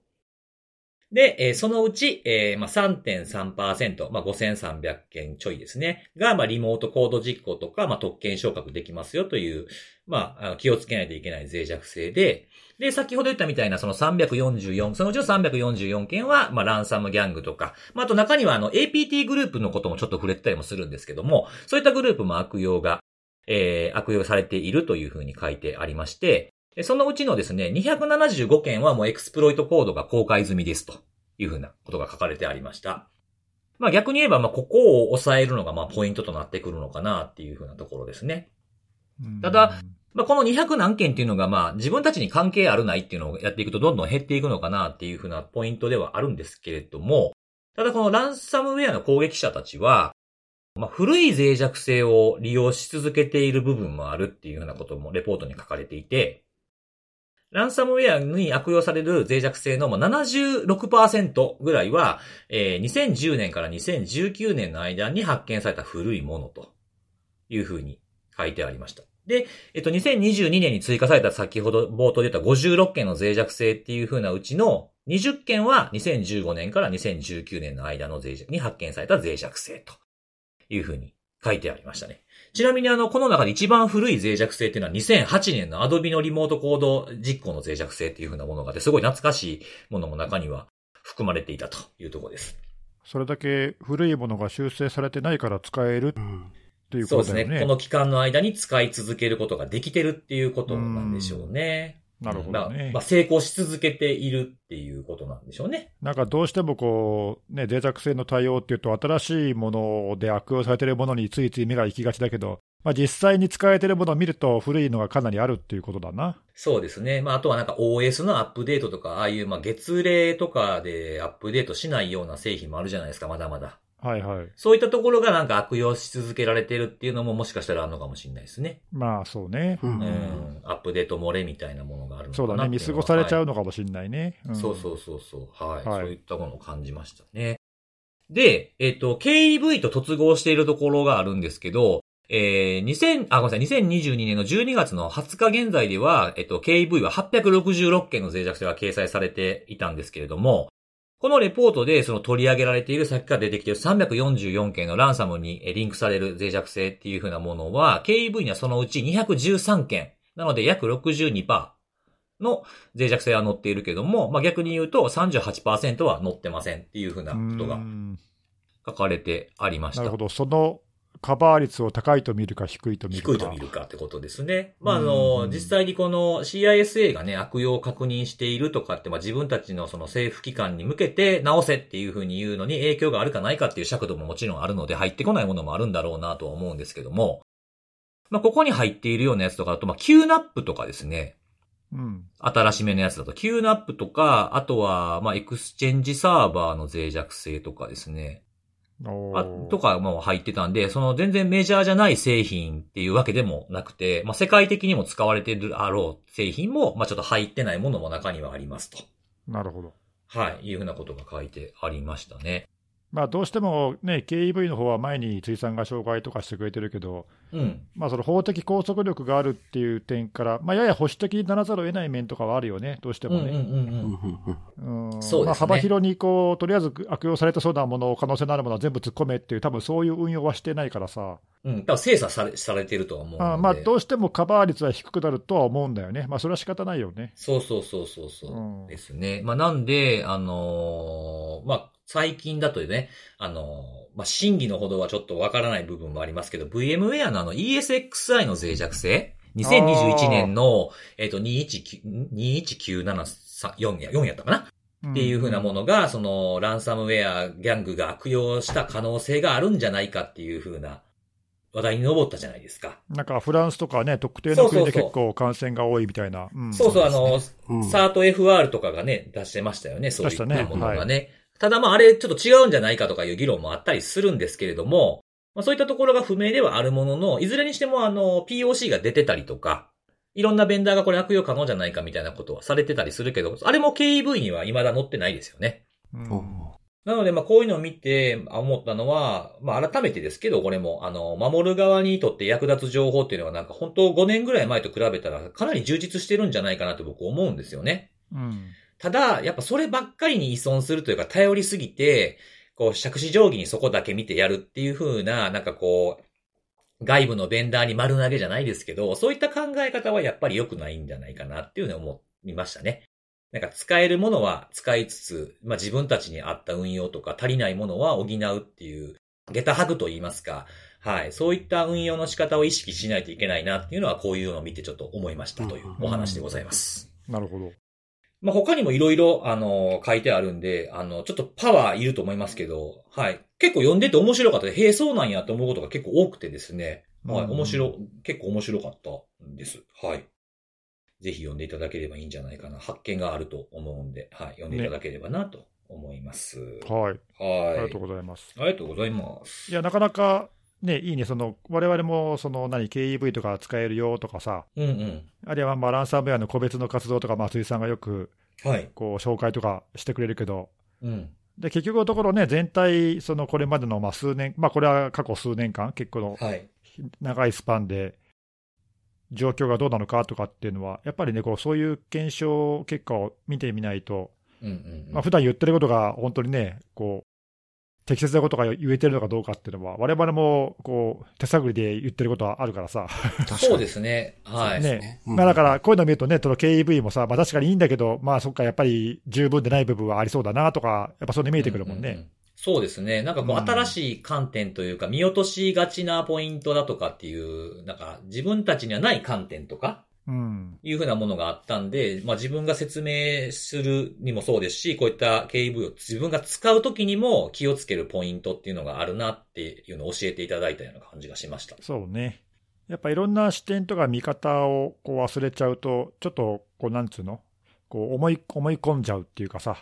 で、えーそのうち、えーまあ、3.3%、まあ、5300件ちょいですね、が、まあ、リモートコード実行とか、まあ、特権昇格できますよという、まあ、気をつけないといけない脆弱性で、で、先ほど言ったみたいなその344、そのうちの344件は、まあ、ランサムギャングとか、まあ、あと中にはあの、APT グループのこともちょっと触れてたりもするんですけども、そういったグループも悪用が、えー、悪用されているというふうに書いてありまして、でそのうちのですね、275件はもうエクスプロイトコードが公開済みですというふうなことが書かれてありました。まあ逆に言えば、まあここを抑えるのがまあポイントとなってくるのかなっていうふうなところですね。うんただ、まあ、この200何件っていうのが、まあ、自分たちに関係あるないっていうのをやっていくと、どんどん減っていくのかなっていうふうなポイントではあるんですけれども、ただこのランサムウェアの攻撃者たちは、まあ、古い脆弱性を利用し続けている部分もあるっていうふうなこともレポートに書かれていて、ランサムウェアに悪用される脆弱性の76%ぐらいは、えー2010年から2019年の間に発見された古いものというふうに書いてありました。で、えっと、2022年に追加された先ほど冒頭で言った56件の脆弱性っていう風なうちの20件は2015年から2019年の間の脆弱に発見された脆弱性という風に書いてありましたね。ちなみにあの、この中で一番古い脆弱性っていうのは2008年の Adobe のリモートコード実行の脆弱性っていう風なものがあって、すごい懐かしいものも中には含まれていたというところです。それだけ古いものが修正されてないから使えるうんっていうそうですね。ことだよね。この期間の間に使い続けることができてるっていうことなんでしょうね。なるほまあどね。まあ、成功し続けているっていうことなんでしょうね。なんかどうしてもこう、ね、脆弱性の対応っていうと、新しいもので悪用されているものについつい目が行きがちだけど、まあ、実際に使えているものを見ると、古いのがかなりあるっていうことだな。そうですね。まあ、あとはなんか OS のアップデートとか、ああいうまあ月例とかでアップデートしないような製品もあるじゃないですか、まだまだ。はいはい。そういったところがなんか悪用し続けられてるっていうのももしかしたらあるのかもしれないですね。まあそうね。うんうん。アップデート漏れみたいなものがあるのかなそうだね。見過ごされちゃうのかもしれないね。んそうそうそうそう。はい。はいそういったものを感じましたね。で、えっ、と、KEV と突合しているところがあるんですけど、えー、2000、あ、ごめんなさい、2022年の12月の20日現在では、えっと、KEV は866件の脆弱性が掲載されていたんですけれども、このレポートでその取り上げられている、さっきから出てきている344件のランサムにえリンクされる脆弱性っていう風なものは、KEV にはそのうち213件。なので約62%の脆弱性は載っているけども、まあ、逆に言うと38%は載ってませんっていう風なことうがん書かれてありました。なるほど。そのカバー率を高いと見るか低いと見るか。低いと見るかってことですね。まあ、あうの、ん実際にこの CISA がね、悪用を確認しているとかって、まあ自分たちのその政府機関に向けて直せっていうふうに言うのに影響があるかないかっていう尺度ももちろんあるので入ってこないものもあるんだろうなとは思うんですけども、まあここに入っているようなやつとかだと、まあ QNAP とかですね、うん。新しめのやつだと QNAP とか、あとは、まあ Exchange Server の脆弱性とかですね、あとかも入ってたんで、その全然メジャーじゃない製品っていうわけでもなくて、まあ、世界的にも使われているあろう製品も、まあ、ちょっと入ってないものも中にはありますと。なるほど。はい。いうふうなことが書いてありましたね。まあ、どうしてもね、KEV の方は前に辻さんが紹介とかしてくれてるけど、うん。まあ、その法的拘束力があるっていう点から、まあ、やや保守的にならざるを得ない面とかはあるよね、どうしてもね。うんうんうんうん。うんうんうんそうですねまあ、幅広にこう、とりあえず悪用されてそうなもの、可能性のあるものは全部突っ込めっていう、多分そういう運用はしてないからさ、うん。多分精査され、されてるとは思うので。あまあ、どうしてもカバー率は低くなるとは思うんだよね。まあ、それは仕方ないよね。そうそうそうそうそう、うんですね。まあなんで、あのーまあ最近だとね、あの、まあ、真偽のほどはちょっとわからない部分もありますけど、VMware のあの ESXi の脆弱性2021年の、えっ、と、21973、や、4やったかな？っていうふうなものが、その、ランサムウェアギャングが悪用した可能性があるんじゃないかっていうふうな話題に上ったじゃないですか。なんかフランスとかね、特定の国で結構感染が多いみたいな。そうそう、あの、サート FR とかがね、出してましたよね、そういったものがね。ただまああれちょっと違うんじゃないかとかいう議論もあったりするんですけれども、まあそういったところが不明ではあるものの、いずれにしてもあの、POC が出てたりとか、いろんなベンダーがこれ悪用可能じゃないかみたいなことはされてたりするけど、あれも KEV には未だ載ってないですよね。うん、なので、まあ、こういうのを見て思ったのは、まあ、改めてですけど、これも、あの、守る側にとって役立つ情報っていうのはなんか本当5年ぐらい前と比べたらかなり充実してるんじゃないかなって僕思うんですよね。うん。ただ、やっぱそればっかりに依存するというか、頼りすぎて、こう、借子定規にそこだけ見てやるっていう風な、なんかこう、外部のベンダーに丸投げじゃないですけど、そういった考え方はやっぱり良くないんじゃないかなっていうのを思いましたね。なんか使えるものは使いつつ、まあ自分たちに合った運用とか足りないものは補うっていう、下駄ハグと言いますか、はい。そういった運用の仕方を意識しないといけないなっていうのはこういうのを見てちょっと思いましたというお話でございます。なるほど。まあ、他にもいろいろ、あの、書いてあるんで、あの、ちょっとパワーいると思いますけど、はい。結構読んでて面白かったで、へえ、そうなんやと思うことが結構多くてですね。はい。面白、結構面白かったんです。はい。ぜひ読んでいただければいいんじゃないかな。発見があると思うんで、はい。読んでいただければなと思います。ね、はい。はい。ありがとうございます。ありがとうございます。いや、なかなか、ね、いいね、その、我々も、その、何、KEV とか使えるよとかさ、うんうん。あるいは、まあ、ランサムウェアの個別の活動とか、松井さんがよく、はい。こう、紹介とかしてくれるけど、うん。で、結局のところね、全体、その、これまでの、まあ、数年、まあ、これは過去数年間、結構の、長いスパンで、状況がどうなのかとかっていうのは、やっぱりね、こう、そういう検証結果を見てみないと、うんうんうん、まあ、普段言ってることが本当にね、こう、適切なことが言えてるのかどうかっていうのは、われわれもこう手探りで言ってることはあるからさ。そうですね。はい。ね。まあだから、こういうの見るとね、その KEV もさ、まあ確かにいいんだけど、まあそっか、やっぱり十分でない部分はありそうだなとか、やっぱそういうの見えてくるもんね。うんうんうんそうですね。なんかこう、新しい観点というか、見落としがちなポイントだとかっていう、なんか、自分たちにはない観点とか、うん、いうふうなものがあったんで、まあ自分が説明するにもそうですし、こういった KV を自分が使うときにも気をつけるポイントっていうのがあるなっていうのを教えていただいたような感じがしました。そうね。やっぱいろんな視点とか見方をこう忘れちゃうと、ちょっとこうなんつうの？こう思い、思い込んじゃうっていうかさ。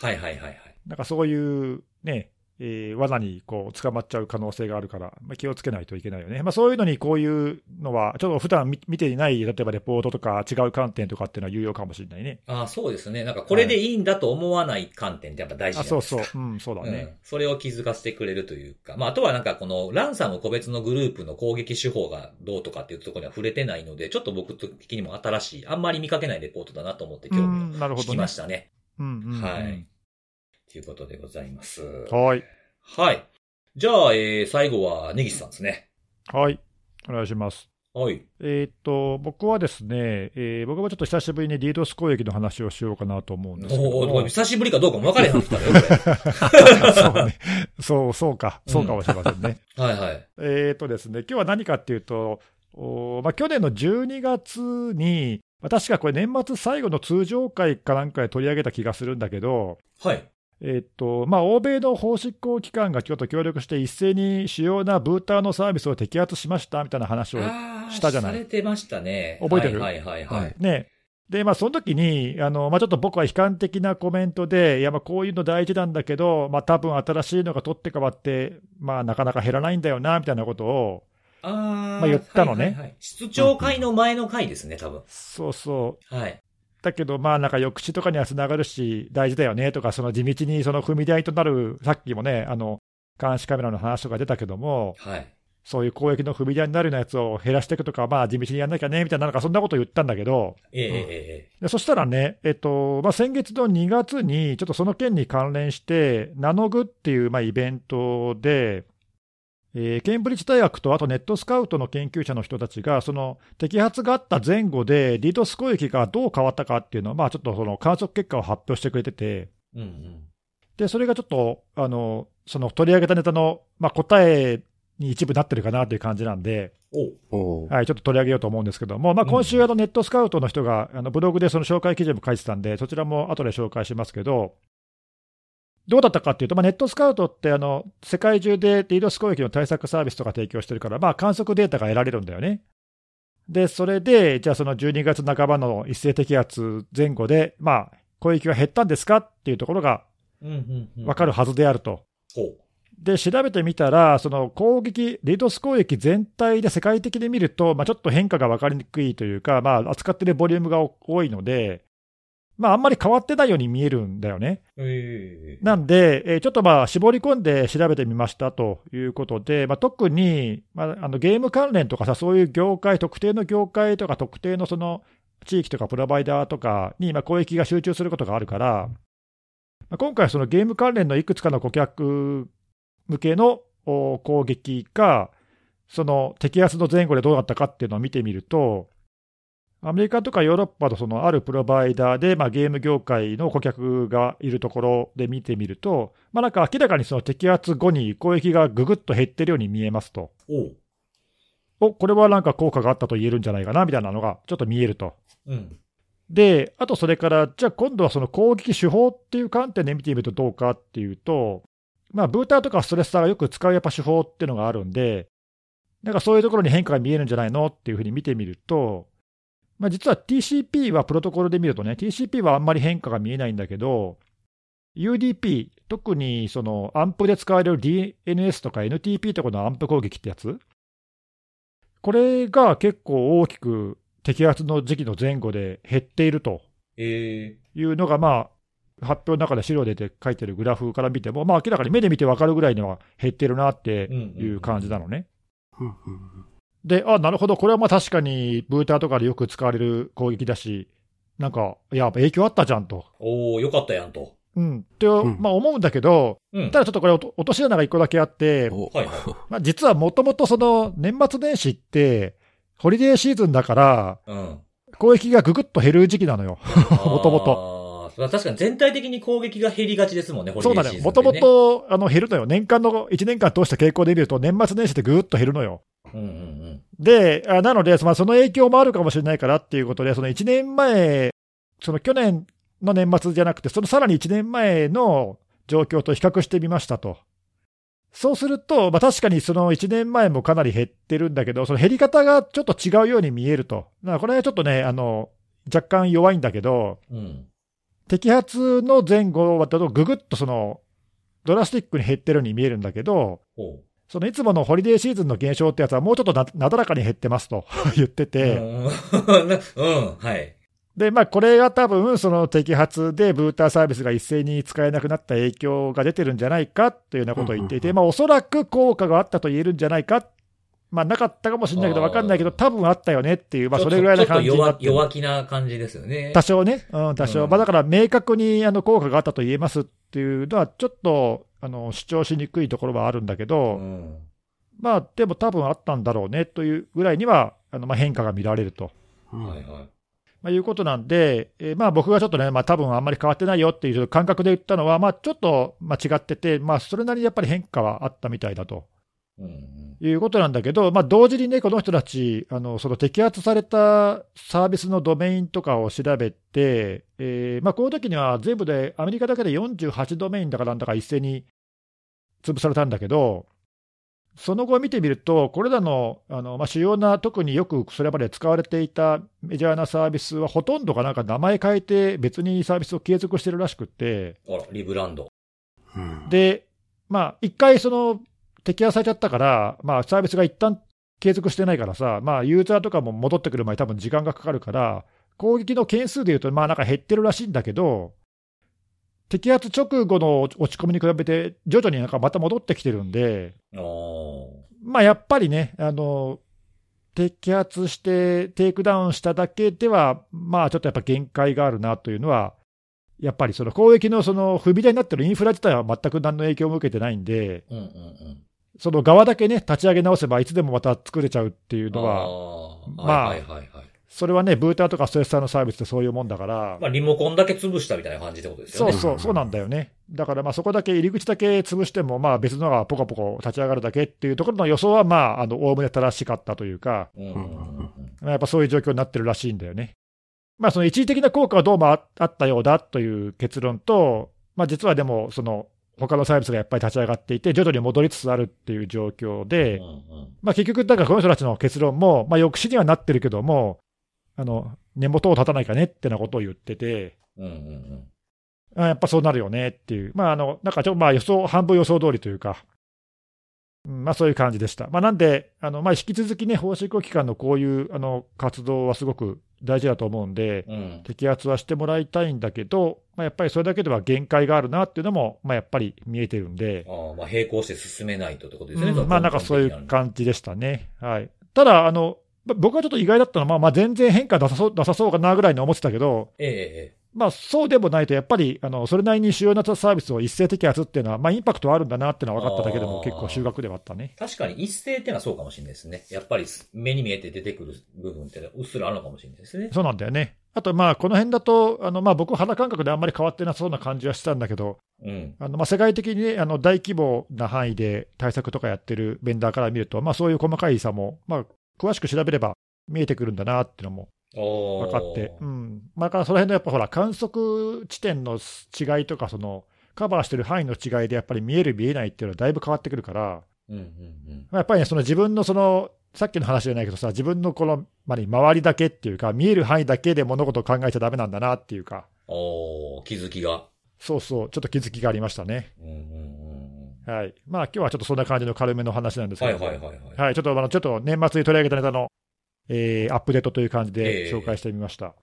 はいはいはいはい。なんかそういうね、えー、罠にこう捕まっちゃう可能性があるから、まあ、気をつけないといけないよね。まあ、そういうのにこういうのは、ちょっと普段見ていない、例えばレポートとか違う観点とかっていうのは有用かもしれないね。ああ、そうですね。なんかこれでいいんだと思わない観点ってやっぱ大事ですか。あそうそう。うん、そうだね、うん。それを気づかせてくれるというか。まあ、あとはなんかこのランサム個別のグループの攻撃手法がどうとかっていうところには触れてないので、ちょっと僕的にも新しい、あんまり見かけないレポートだなと思って興味を引きましたね。うん、うん、はい。ということでございます。はい。はい。じゃあ、えー、最後は、根岸さんですね。はい。お願いします。はい。えー、っと、僕はですね、えー、僕もちょっと久しぶりにリードス攻撃の話をしようかなと思うんですけどお久しぶりかどうかも分かれへんったよ、そうね。そう、そうか。そうかもしれませんね。うん、はいはい。えー、っとですね、今日は何かっていうと、おまあ、去年の12月に、まあ、確かこれ年末最後の通常会かなんかで取り上げた気がするんだけど、はい。えっとまあ、欧米の法執行機関がちょっと協力して、一斉に主要なブーターのサービスを摘発しましたみたいな話をしたじゃない。されてましたね。覚えてる？はいはいはい、はい、ねで、まあ、その時に、あの、まあ、ちょっと僕は悲観的なコメントで、いや、まあ、こういうの大事なんだけど、まあ、多分新しいのが取って変わって、まあ、なかなか減らないんだよな、みたいなことを、あまあ、言ったのね、はいはいはい。室長会の前の会ですね、多分。そうそう。はい。だけど、まあなんか抑止とかにはつながるし、大事だよねとか、その地道にその踏み台となる、さっきもね、あの監視カメラの話とか出たけども、はい、そういう攻撃の踏み台になるようなやつを減らしていくとか、まあ地道にやんなきゃねみたいな、なんかそんなこと言ったんだけど、ええうん、でそしたらね、えっとまあ、先月の2月に、ちょっとその件に関連して、ナノグっていうまあイベントで、えー、ケンブリッジ大学とあとネットスカウトの研究者の人たちが、その摘発があった前後で、リードス攻撃がどう変わったかっていうのを、まあ、ちょっとその観測結果を発表してくれてて、うんうん、で、それがちょっと、あの、その取り上げたネタの、まあ、答えに一部なってるかなという感じなんで、おおーはい、ちょっと取り上げようと思うんですけども、まあ、うん。今週、あのネットスカウトの人が、あのブログでその紹介記事も書いてたんで、そちらも後で紹介しますけど、どうだったかっていうと、まあ、ネットスカウトってあの、世界中でリードス攻撃の対策サービスとか提供してるから、まあ、観測データが得られるんだよね。で、それで、じゃあその12月半ばの一斉摘発前後で、まあ、攻撃が減ったんですかっていうところが。分かるはずであると。で、調べてみたら、その攻撃、リードス攻撃全体で世界的に見ると、まあ、ちょっと変化が分かりにくいというか、まあ、扱ってるボリュームが多いので、まあ、あんまり変わってないように見えるんだよね。ええなんで、えーちょっとまあ、絞り込んで調べてみましたということで、まあ、特に、まあ、あのゲーム関連とかさ、そういう業界、特定の業界とか、特定のその地域とかプロバイダーとかに、まあ、攻撃が集中することがあるから、まあ、今回、そのゲーム関連のいくつかの顧客向けのお攻撃が、その摘発の前後でどうだったかっていうのを見てみると、アメリカとかヨーロッパのそのあるプロバイダーで、まあ、ゲーム業界の顧客がいるところで見てみると、まあ、なんか明らかにその摘発後に攻撃がぐぐっと減ってるように見えますと。おう。おこれはなんか効果があったと言えるんじゃないかなみたいなのがちょっと見えると。うん。で、あとそれから、じゃあ今度はその攻撃手法っていう観点で見てみるとどうかっていうと、まあ、ブーターとかストレッサーがよく使うやっぱ手法っていうのがあるんで、なんかそういうところに変化が見えるんじゃないのっていうふうに見てみると、まあ、実は TCP はプロトコルで見るとね、TCP はあんまり変化が見えないんだけど、UDP、特にそのアンプで使われる DNS とか NTP とかのアンプ攻撃ってやつ、これが結構大きく摘発の時期の前後で減っているとええいうのが、まあ、発表の中で資料で書いてるグラフから見ても、まあ、明らかに目で見て分かるぐらいには減ってるなっていう感じなのね。うんうんで、あ、なるほど、これはまあ確かにブーターとかでよく使われる攻撃だし、なんか、いや、影響あったじゃんと。おおよかったやんと。うん。って、んまあ思うんだけど、うん。ただちょっとこれ落と落とし穴が一個だけあって、おはいはい。まあ実はもともとその年末年始って、ホリデーシーズンだから、うん。攻撃がぐぐっと減る時期なのよ。もともと。確かに全体的に攻撃が減りがちですもんね、そうだね。もとも。と、あの、減るのよ。年間の、1年間通した傾向で見ると、年末年始ってぐーっと減るのよ。うんうんうん。で、あなので、まあ、その影響もあるかもしれないからっていうことで、その1年前、その去年の年末じゃなくて、そのさらに1年前の状況と比較してみましたと。そうすると、まあ、確かにその1年前もかなり減ってるんだけど、その減り方がちょっと違うように見えると。だからこれはちょっとね、あの、若干弱いんだけど、うん。摘発の前後だとぐぐっとその、ドラスティックに減ってるように見えるんだけど。そのいつものホリデーシーズンの減少ってやつはもうちょっとななだらかに減ってますと 言ってて、うん、うんはい。で、まあこれが多分その摘発でブーターサービスが一斉に使えなくなった影響が出てるんじゃないかというようなことを言っていて、まあおそらく効果があったと言えるんじゃないか、まあなかったかもしれないけどあー分かんないけど、多分あったよねっていう、まあそれぐらいな感じ弱。弱気な感じですよね。多少ね、うん、多少。うんまあだから明確にあの効果があったと言えますっていうのは、ちょっとあの主張しにくいところはあるんだけど、うん。まあでも多分あったんだろうねというぐらいには、あのまあ変化が見られると。うんはいはい。まあ、いうことなんで、えーまあ、僕がちょっとね、まあ多分あんまり変わってないよっていう感覚で言ったのは、まあ、ちょっと間違ってて、まあ、それなりにやっぱり変化はあったみたいだと。いうことなんだけど、まあ、同時にね、この人たち、あのその摘発されたサービスのドメインとかを調べて、えーまあ、この時には全部で、アメリカだけで48ドメインだかなんだか一斉に潰されたんだけど、その後見てみると、これらのあの、まあ、主要な、特によくそれまで使われていたメジャーなサービスは、ほとんどがなんか名前変えて、別にサービスを継続してるらしくって、あら、リブランド。うんで、まあ、一回その摘発されちゃったから、まあ、サービスが一旦継続してないからさ、まあ、ユーザーとかも戻ってくる前に多分時間がかかるから、攻撃の件数でいうと、まあ、なんか減ってるらしいんだけど、摘発直後の落ち込みに比べて、徐々になんかまた戻ってきてるんで。まあ、やっぱりね、あの、摘発してテイクダウンしただけでは、まあちょっとやっぱ限界があるなというのは、やっぱりその攻撃のその踏み台になってるインフラ自体は全く何の影響も受けてないんで、うんうんうん。その側だけね、立ち上げ直せばいつでもまた作れちゃうっていうのは、あーまあはいはいはいはい。それはね、ブーターとかストレッサーのサービスってそういうもんだから、まあ、リモコンだけ潰したみたいな感じってことですよね。そうそう、そうなんだよね。だからまあそこだけ入り口だけ潰しても、まあ別のがポコポコ立ち上がるだけっていうところの予想は、まあ、あの、おおむね正しかったというか、うんまあやっぱそういう状況になってるらしいんだよね。まあその一時的な効果はどうもああったようだという結論と、まあ実はでも、その、他のサービスがやっぱり立ち上がっていて、徐々に戻りつつあるっていう状況で、うんうん。まあ結局、だからこの人たちの結論も、まあ抑止にはなってるけども、あの、根元を立たないかねってなことを言ってて、うんうんうん。あやっぱそうなるよねっていう、まあ、あのなんかちょっとまあ予想、半分予想通りというか、うんまあ、そういう感じでした。まあ、なんで、あのまあ、引き続きね、法執行機関のこういうあの活動はすごく大事だと思うんで、うん摘発はしてもらいたいんだけど、まあ、やっぱりそれだけでは限界があるなっていうのも、まあ、やっぱり見えてるんで、ああまあ、並行して進めないとってことですね。うんまあ、なんかそういう感じでしたね。はい、ただあの、ま僕はちょっと意外だったのは、まあ、まあ全然変化なさそうなさそうかなぐらいに思ってたけど、ええええまあ、そうでもないと、やっぱりあのそれなりに主要なサービスを一斉摘発っていうのは、まあ、インパクトはあるんだなっていうのは分かっただけでも、結構収穫ではあったね。確かに一斉っていうのはそうかもしれないですね。やっぱり目に見えて出てくる部分ってうっすらあるのかもしれないですね。そうなんだよね。あと、まあ、この辺だと、あのまあ、僕、肌感覚であんまり変わってなそうな感じはしたんだけど、うん。あのまあ、世界的に、ね、あの大規模な範囲で対策とかやってるベンダーから見ると、まあ、そういう細かい差も、まあ、詳しく調べれば見えてくるんだなっていうのも分かって、うんまあ、だからその辺のやっぱほら、観測地点の違いとか、そのカバーしてる範囲の違いで、やっぱり見える、見えないっていうのはだいぶ変わってくるから、うんうんうん。まあやっぱりね、その自分のその、さっきの話じゃないけどさ、自分のこの、まあ、周りだけっていうか、見える範囲だけで物事を考えちゃだめなんだなっていうか、おー気づきが。そうそう、ちょっと気づきがありましたね。うんうんうんはい。まあ、今日はちょっとそんな感じの軽めの話なんですうん。けど、はいはいはいはい。はい、ちょっとあのちょっと年末に取り上げたネタの、えーアップデートという感じでええ紹介してみました。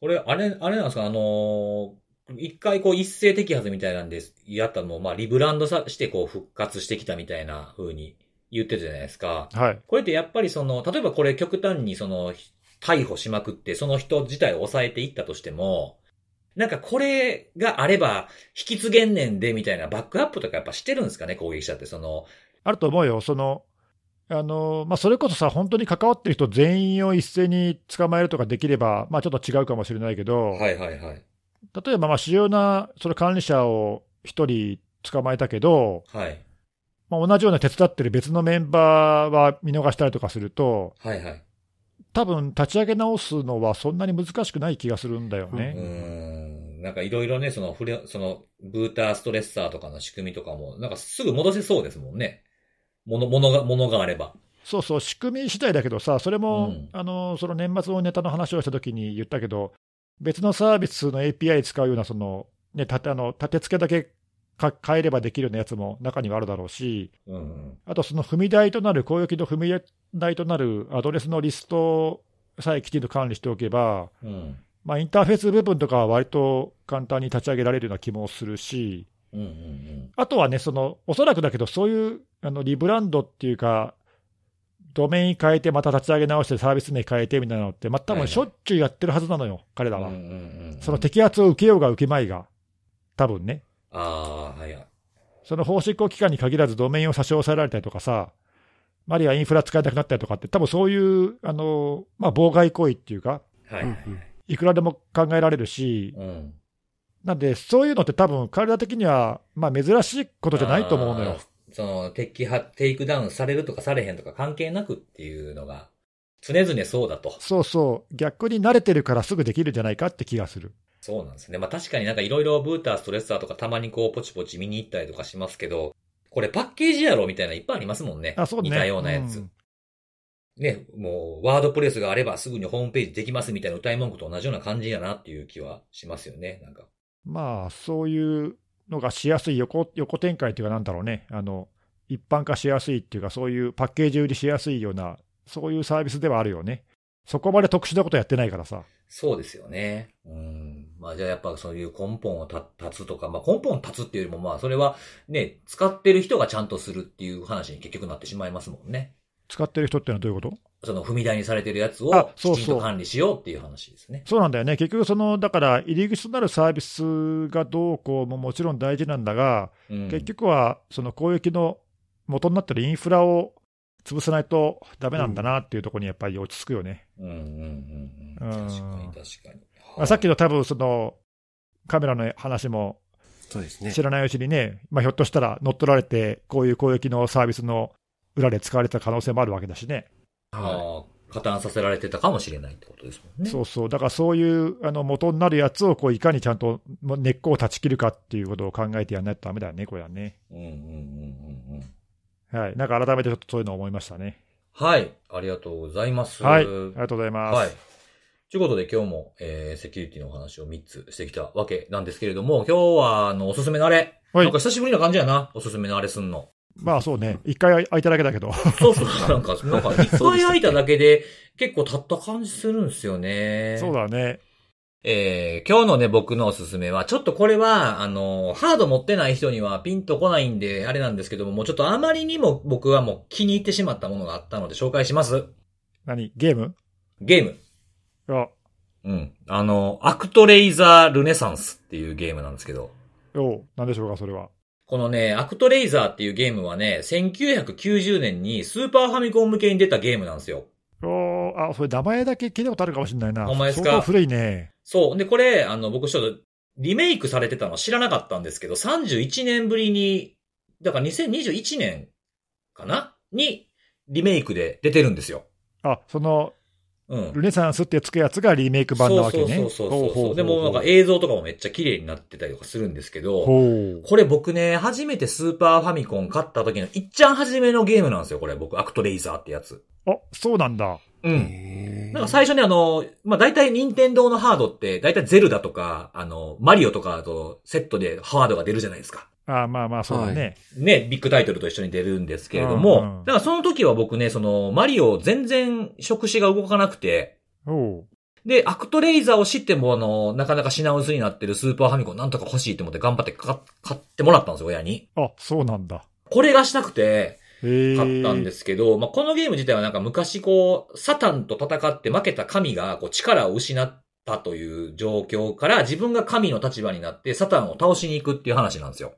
これ、あれ、あれなんですか、あのー一回こう一斉摘発みたいなんです、やったのを、まあリブランドさしてこう復活してきたみたいな風に言ってたじゃないですか。はい。これってやっぱりその、例えばこれ極端にその、逮捕しまくって、その人自体を抑えていったとしても、なんかこれがあれば、引き継げんねんで、みたいなバックアップとかやっぱしてるんですかね、攻撃者って？その、あると思うよ。そのあのまあ、それこそさ、本当に関わってる人全員を一斉に捕まえるとかできれば、まあ、ちょっと違うかもしれないけど、はいはいはい。例えばまあ主要なその管理者を1人捕まえたけど、はい。まあ、同じような手伝ってる別のメンバーは見逃したりとかすると、はいはい。多分立ち上げ直すのはそんなに難しくない気がするんだようね。ーん。なんかいろいろね、そのその、ブーターストレッサーとかの仕組みとかも、なんかすぐ戻せそうですもんね。もの、ものが、ものがあれば。そうそう、仕組み次第だけどさ、それも、うんあのその年末のネタの話をしたときに言ったけど、別のサービスの API 使うようなその、ね、たてあの立て付けだけか変えればできるようなやつも中にはあるだろうし、うんうん。あとその踏み台となる、攻撃の踏み台となるアドレスのリストさえきちんと管理しておけば、うん。まあ、インターフェース部分とかは割と簡単に立ち上げられるような気もするし、うんうんうん。あとはね、そのおそらくだけど、そういうあのリブランドっていうか、ドメイン変えて、また立ち上げ直して、サービス名変えてみたいなのって、まあ、多分しょっちゅうやってるはずなのよ、彼らは。うんうんうん。その摘発を受けようが受けまいが、多分ね。ああ、はいはい。その法執行機関に限らず、ドメインを差し押さえられたりとかさ、あるいはインフラ使えなくなったりとかって、多分そういう、あのまあ、妨害行為っていうか、はいはい。いくらでも考えられるし、うん。なんで、そういうのって多分彼ら的には、まあ、珍しいことじゃないと思うのよ。その、摘発、テイクダウンされるとかされへんとか関係なくっていうのが、常々そうだと。そうそう、逆に慣れてるからすぐできるんじゃないかって気がする。そうなんですね。まあ確かになんかいろいろブーター、ストレッサーとかたまにこうポチポチ見に行ったりとかしますけど、これパッケージやろみたいなのいっぱいありますもんね。あ、そうね。似たようなやつ。んね、もうワードプレスがあればすぐにホームページできますみたいな歌い文句と同じような感じやなっていう気はしますよね。なんか。まあ、そういうのがしやすい横、横展開っていうか、なんだろうね、あの一般化しやすいっていうか、そういうパッケージ売りしやすいような、そういうサービスではあるよね。そこまで特殊なことやってないからさ。そうですよね。うん。まあじゃあやっぱそういう根本をた立つとか、まあ根本立つっていうよりもまあそれはね、使ってる人がちゃんとするっていう話に結局なってしまいますもんね。使ってる人ってのはどういうこと？その踏み台にされてるやつをあそうそうきちんと管理しようっていう話ですね。そうなんだよね、結局、そのだから入り口となるサービスがどうこうももちろん大事なんだが、うん結局はその攻撃の元になってるインフラを潰さないとダメなんだなっていうところにやっぱり落ち着くよね。うんうんうん確かに確かに。まあ、さっきの多分そのカメラの話もそうですね知。らないうちにね、まあ、ひょっとしたら乗っ取られて、こういう攻撃のサービスの裏で使われてた可能性もあるわけだしね。はああ、加担させられてたかもしれないってことですもんね。そうそう、だからそういうあの元になるやつをこういかにちゃんと根っこを断ち切るかっていうことを考えてやらないとだめだよね、これはね。うんうんうんうんうん。はい、なんか改めてちょっとそういうのを思いましたね。はい。ありがとうございます。はい、ありがとうございます。はい。ということで今日も、えー、セキュリティのお話を3つしてきたわけなんですけれども、今日は、あの、おすすめのあれ。はいなんか久しぶりな感じやな。おすすめのあれすんの。まあそうね、一回空いただけだけど、そうそう。なんか、なんか、一回空いただけで結構経った感じするんですよね。そうだね。えー、今日のね、僕のおすすめは、ちょっとこれは、あの、ハード持ってない人にはピンとこないんで、あれなんですけども、もうちょっとあまりにも僕はもう気に入ってしまったものがあったので紹介します。何？ゲーム？ゲーム。あ、うん。あの、アクトレイザールネサンスっていうゲームなんですけど、おう、なんでしょうか、それは。このね、アクトレイザーっていうゲームはね、1990年にスーパーファミコン向けに出たゲームなんですよ。おあ、それ名前だけ聞いたことあるかもしれないな。ほんまですか？相当古いね。そう。で、これ、あの、僕ちょっと、リメイクされてたの知らなかったんですけど、31年ぶりに、だから2021年かな？に、リメイクで出てるんですよ。あ、その、うん。ルネサンスってつくやつがリメイク版なわけね。そうそうそうそうでもなんか映像とかもめっちゃ綺麗になってたりとかするんですけど。これ僕ね、初めてスーパーファミコン買った時のいっちゃん初めのゲームなんですよ、これ僕、アクトレイザーってやつ。あ、そうなんだ。うん。なんか最初にあの、まあ、大体任天堂のハードって、大体ゼルダとか、あの、マリオとかとセットでハードが出るじゃないですか。あまあまあ、そうだね。ね、ビッグタイトルと一緒に出るんですけれども、うんうんだからその時は僕ね、その、マリオ全然触手が動かなくて。で、アクトレイザーを知っても、あの、なかなか品薄になってるスーパーファミコンなんとか欲しいと思って頑張ってか買ってもらったんですよ、親に。あ、そうなんだ。これがしたくて。買ったんですすけど、まあ、このゲーム自体はなんか昔こう、サタンと戦って負けた神がこう力を失ったという状況から自分が神の立場になってサタンを倒しに行くっていう話なんですよ。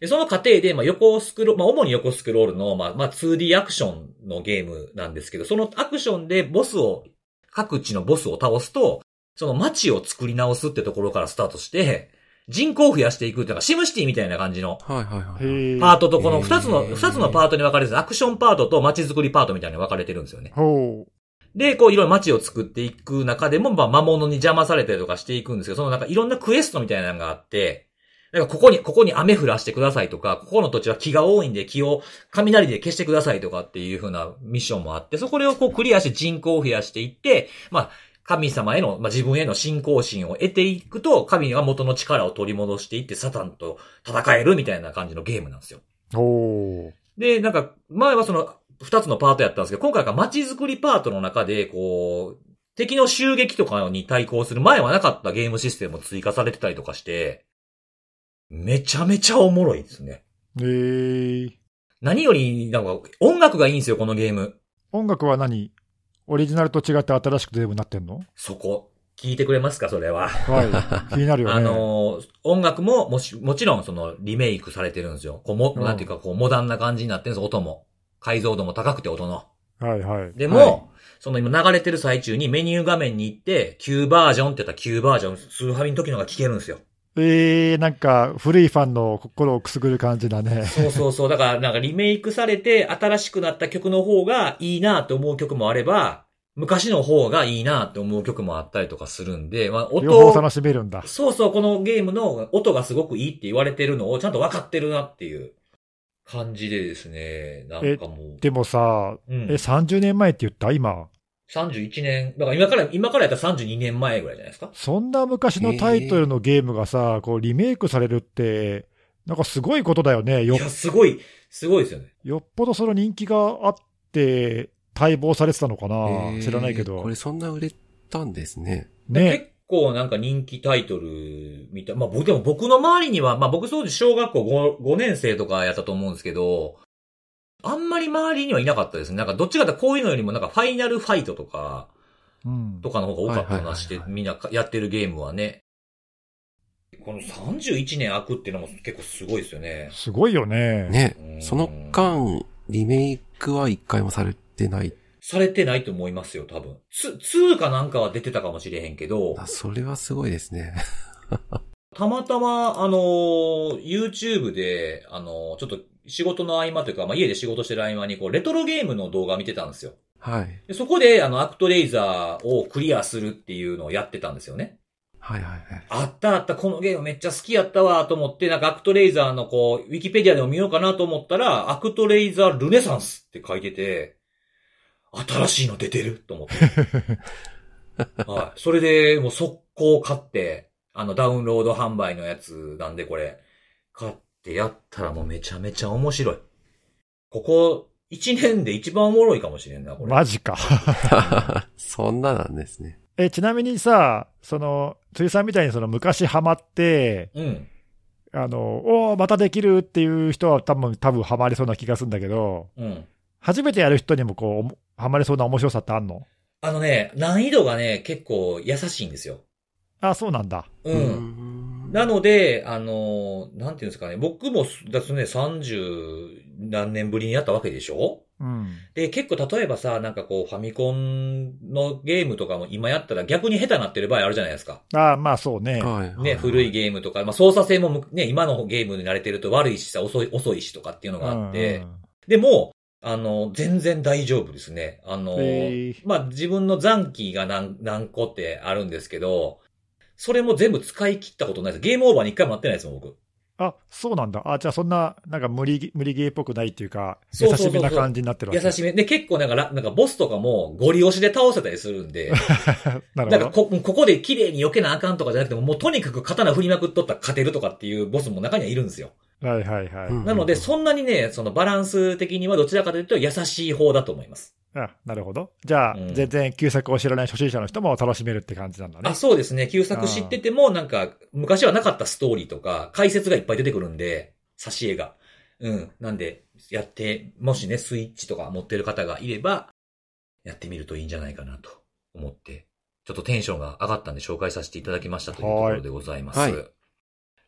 で、その過程で、まあ、横スクロール、まあ、主に横スクロールの、まあ、まあ、2D アクションのゲームなんですけど、そのアクションでボスを、各地のボスを倒すと、その街を作り直すってところからスタートして、人口を増やしていくっていうか、シムシティみたいな感じの。パートと、この二つの、二つのパートに分かれてる、アクションパートと街づくりパートみたいに分かれてるんですよね。で、こういろいろ街を作っていく中でも、まあ魔物に邪魔されたりとかしていくんですけど、そのなんかいろんなクエストみたいなのがあって、なんかここに、ここに雨降らしてくださいとか、ここの土地は木が多いんで木を雷で消してくださいとかっていう風なミッションもあって、そこをこうクリアして人口を増やしていって、まあ、神様への、まあ、自分への信仰心を得ていくと、神が元の力を取り戻していって、サタンと戦えるみたいな感じのゲームなんですよ。で、なんか、前はその、二つのパートやったんですけど、今回は街づくりパートの中で、こう、敵の襲撃とかに対抗する前はなかったゲームシステムも追加されてたりとかして、めちゃめちゃおもろいですね。へえ。何より、なんか、音楽がいいんですよ、このゲーム。音楽は何？オリジナルと違って新しく全部なってんの？そこ、聞いてくれますか、それは。はい。気になるよね。あのー音楽も、もし、もちろん、その、リメイクされてるんですよ。こう、も、うんなんていうか、こう、モダンな感じになってるんです、音も。解像度も高くて、音の。はいはい。でも、はいその今流れてる最中にメニュー画面に行って、旧バージョンって言ったら旧バージョン、スーファミの時のが聞けるんですよ。えー、なんか、古いファンの心をくすぐる感じだね。そうそうそう。だから、なんかリメイクされて、新しくなった曲の方がいいなって思う曲もあれば、昔の方がいいなって思う曲もあったりとかするんで、まあ、音、両方楽しめるんだ。そうそう、このゲームの音がすごくいいって言われてるのをちゃんと分かってるなっていう感じでですね、なんかもう。でもさ、うんえ、30年前って言った？今。31年、だから今から、今からやったら32年前ぐらいじゃないですか？そんな昔のタイトルのゲームがさ、こうリメイクされるって、なんかすごいことだよね。よいや、すごい、すごいですよね。よっぽどその人気があって、待望されてたのかな、知らないけどこ。れそんな売れたんですね。ね。結構なんか人気タイトルみたい。まあ僕、でも僕の周りには、まあ僕当時小学校 5, 5年生とかやったと思うんですけど、あんまり周りにはいなかったですね。なんかどっちかというとこういうのよりもなんかファイナルファイトとか、うんとかの方が多かったなしてみんなやってるゲームはね。この31年空くっていうのも結構すごいですよね。すごいよね。ねう。んその間、リメイクは一回もされてない。されてないと思いますよ、多分。ツ、2かなんかは出てたかもしれへんけど、あそれはすごいですね。たまたま、あのー YouTube で、あのーちょっと仕事の合間というか、まあ、家で仕事してる合間に、こう、レトロゲームの動画見てたんですよ。はい。でそこで、あの、アクトレイザーをクリアするっていうのをやってたんですよね。はいはいはい。あったあった、このゲームめっちゃ好きやったわと思って、なんかアクトレイザーのこう、ウィキペディアでも見ようかなと思ったら、アクトレイザールネサンスって書いてて、新しいの出てると思って。はい。それで、もう速攻買って、あの、ダウンロード販売のやつなんでこれ、買ってやったらもうめちゃめちゃ面白い。ここ、一年で一番おもろいかもしれんな、これ。マジか。そんななんですね。え、ちなみにさ、その、つゆさんみたいにその昔ハマって、うん。あの、おーまたできるっていう人は多分、多分ハマりそうな気がするんだけど、うん。初めてやる人にもこうハマりそうな面白さってあんの？あのね、難易度がね、結構優しいんですよ。あ、そうなんだ。うん。んなので、あのーなんていうんですかね、僕も、だってね、30何年ぶりにやったわけでしょ？うん。で、結構例えばさ、なんかこう、ファミコンのゲームとかも今やったら逆に下手なってる場合あるじゃないですか。あまあそうね。はい。ね、古いゲームとか、まあ操作性もむね、今のゲームに慣れてると悪いしさ、遅い、遅いしとかっていうのがあって、うんでも、あの、全然大丈夫ですね。あの、まあ、自分の残機が何、何個ってあるんですけど、それも全部使い切ったことないです。ゲームオーバーに一回もなってないですもん、僕。あ、そうなんだ。あ、じゃあそんな、なんか無理、無理ゲーっぽくないっていうか、優そうそうそうそうしめな感じになってるわけ。優しめ。で、結構なんかラ、なんかボスとかもゴリ押しで倒せたりするんで、なるなんかほど。こ、ここで綺麗に避けなあかんとかじゃなくても、もうとにかく刀振りまくっとったら勝てるとかっていうボスも中にはいるんですよ。はいはいはい。うんなので、そんなにね、そのバランス的にはどちらかというと優しい方だと思います。あ、なるほど。じゃあ、うん全然旧作を知らない初心者の人も楽しめるって感じなんだねあ、。そうですね。旧作知ってても、なんか、昔はなかったストーリーとか、解説がいっぱい出てくるんで、挿絵が。うん。なんで、やって、もしね、スイッチとか持ってる方がいれば、やってみるといいんじゃないかなと思って、ちょっとテンションが上がったんで紹介させていただきましたというところでございます。はい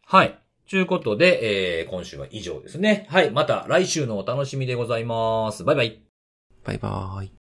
はい。ということで、えー、今週は以上ですね。はい。また来週のお楽しみでございます。バイバイ。バイバーイ。